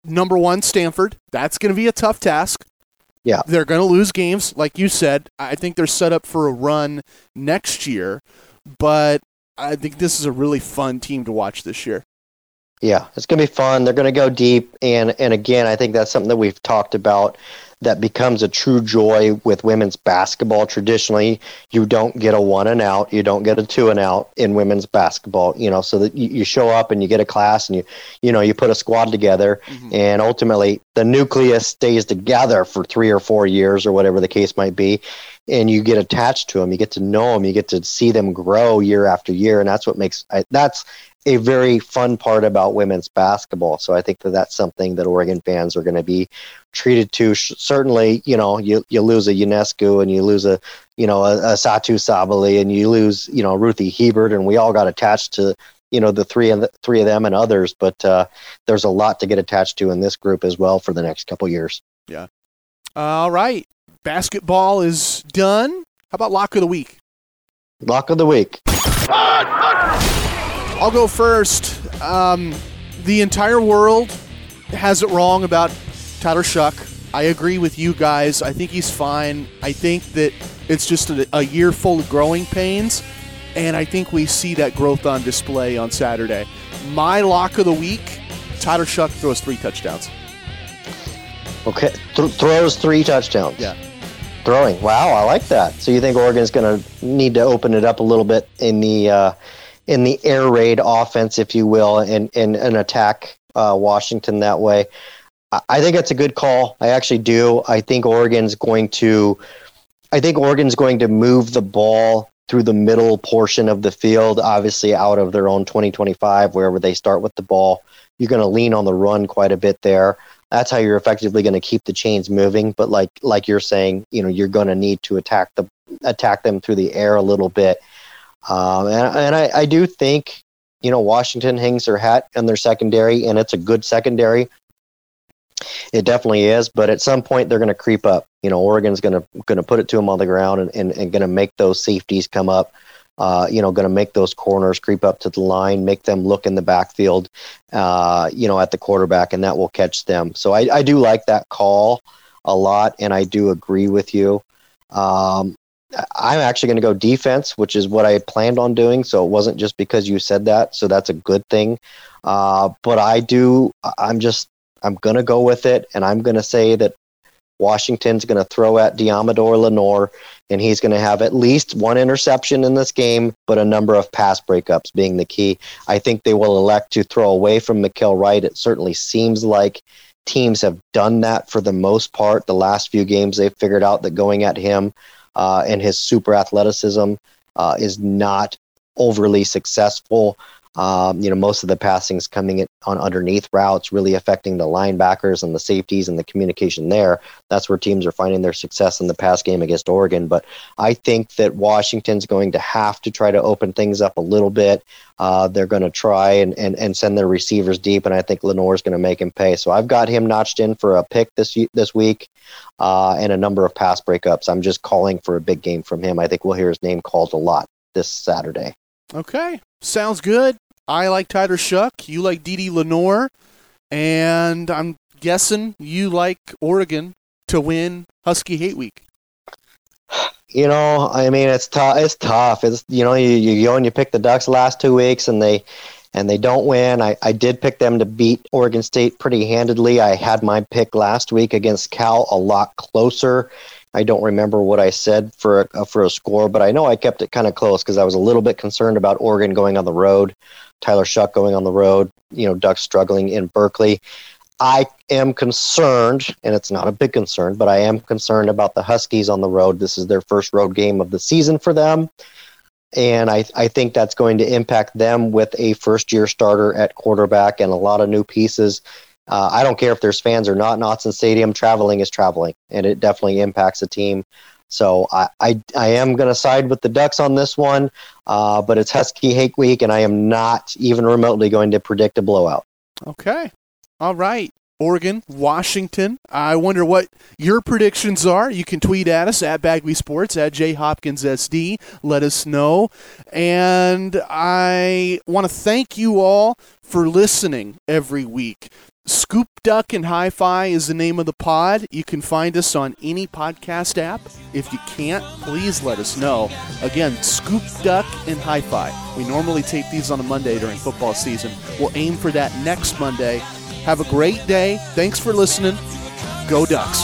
S1: number one, Stanford. That's going to be a tough task.
S6: Yeah.
S1: They're going to lose games, like you said. I think they're set up for a run next year, but I think this is a really fun team to watch this year.
S6: Yeah, it's going to be fun. They're going to go deep, and and again, I think that's something that we've talked about. That becomes a true joy with women's basketball. Traditionally, you don't get a one and out, you don't get a two and out in women's basketball. You know, so that you, you show up and you get a class, and you you know you put a squad together, mm-hmm. and ultimately the nucleus stays together for three or four years or whatever the case might be, and you get attached to them. You get to know them. You get to see them grow year after year, and that's what makes I, that's a very fun part about women's basketball. So I think that that's something that Oregon fans are going to be treated to. Certainly, you know, you you lose a Ionescu and you lose a you know a, a Satou Sabally and you lose you know Ruthy Hebard, and we all got attached to you know the three of the, three of them and others. But uh, there's a lot to get attached to in this group as well for the next couple years. Yeah.
S1: All right, basketball is done. How about lock of the week?
S6: Lock of the week.
S1: I'll go first. Um, the entire world has it wrong about Tyler Shough. I agree with you guys. I think he's fine. I think that it's just a, a year full of growing pains, and I think we see that growth on display on Saturday. My lock of the week Tyler Shough throws three touchdowns.
S6: Okay, Th- throws three touchdowns.
S1: Yeah.
S6: Throwing. Wow, I like that. So you think Oregon's going to need to open it up a little bit in the uh, in the air raid offense, if you will, and and, and attack uh, Washington that way. I- I think it's a good call. I actually do. I think Oregon's going to. I think Oregon's going to move the ball through the middle portion of the field, obviously out of their own 2025, wherever they start with the ball. You're going to lean on the run quite a bit there. That's how you're effectively going to keep the chains moving. But like like you're saying, you know, you're going to need to attack the attack them through the air a little bit. Um, and and I, I do think, you know, Washington hangs their hat on their secondary, and it's a good secondary. It definitely is, but at some point they're going to creep up. You know, Oregon's going to going to put it to them on the ground and, and, and going to make those safeties come up. Uh, you know, going to make those corners creep up to the line, make them look in the backfield, uh, you know, at the quarterback, and that will catch them. So I, I do like that call a lot, and I do agree with you. Um, I'm actually going to go defense, which is what I planned on doing. So it wasn't just because you said that. So that's a good thing. Uh, but I do, I'm just, I'm going to go with it. And I'm going to say that Washington's going to throw at Deommodore Lenoir, and he's going to have at least one interception in this game, but a number of pass breakups being the key. I think they will elect to throw away from Mykael Wright. It certainly seems like teams have done that for the most part. The last few games, they've figured out that going at him uh, and his super athleticism uh, is not overly successful. Um, you know, most of the passings coming in on underneath routes, really affecting the linebackers and the safeties and the communication there. That's where teams are finding their success in the pass game against Oregon. But I think that Washington's going to have to try to open things up a little bit. Uh, they're going to try and, and, and send their receivers deep, and I think Lenoir's going to make him pay. So I've got him notched in for a pick this this week uh, and a number of pass breakups. I'm just calling for a big game from him. I think we'll hear his name called a lot this Saturday.
S1: Okay, sounds good. I like Tyler Shough. You like Didi Lenoir, and I'm guessing you like Oregon to win Husky Hate Week.
S6: You know, I mean, it's tough. It's tough. It's you know, you, you go and you pick the Ducks last two weeks, and they and they don't win. I, I did pick them to beat Oregon State pretty handedly. I had my pick last week against Cal a lot closer. I don't remember what I said for a, for a score, but I know I kept it kind of close because I was a little bit concerned about Oregon going on the road, Tyler Shough going on the road, you know, Ducks struggling in Berkeley. I am concerned, and it's not a big concern, but I am concerned about the Huskies on the road. This is their first road game of the season for them. And I, I think that's going to impact them with a first year starter at quarterback and a lot of new pieces. Uh, I don't care if there's fans or not in Stadium. Traveling is traveling, and it definitely impacts a team. So I, I, I am going to side with the Ducks on this one, uh, but it's Husky Hate Week, and I am not even remotely going to predict a blowout.
S1: Okay. All right. Oregon, Washington. I wonder what your predictions are. You can tweet at us at Bagley Sports, at JHopkinsSD. Let us know. And I want to thank you all for listening every week. Scoop Duck and Hi Fi is the name of the pod. You can find us on any podcast app. If you can't, please let us know. Again, Scoop Duck and Hi Fi. We normally tape these on a Monday during football season. We'll aim for that next Monday. Have a great day. Thanks for listening. Go Ducks.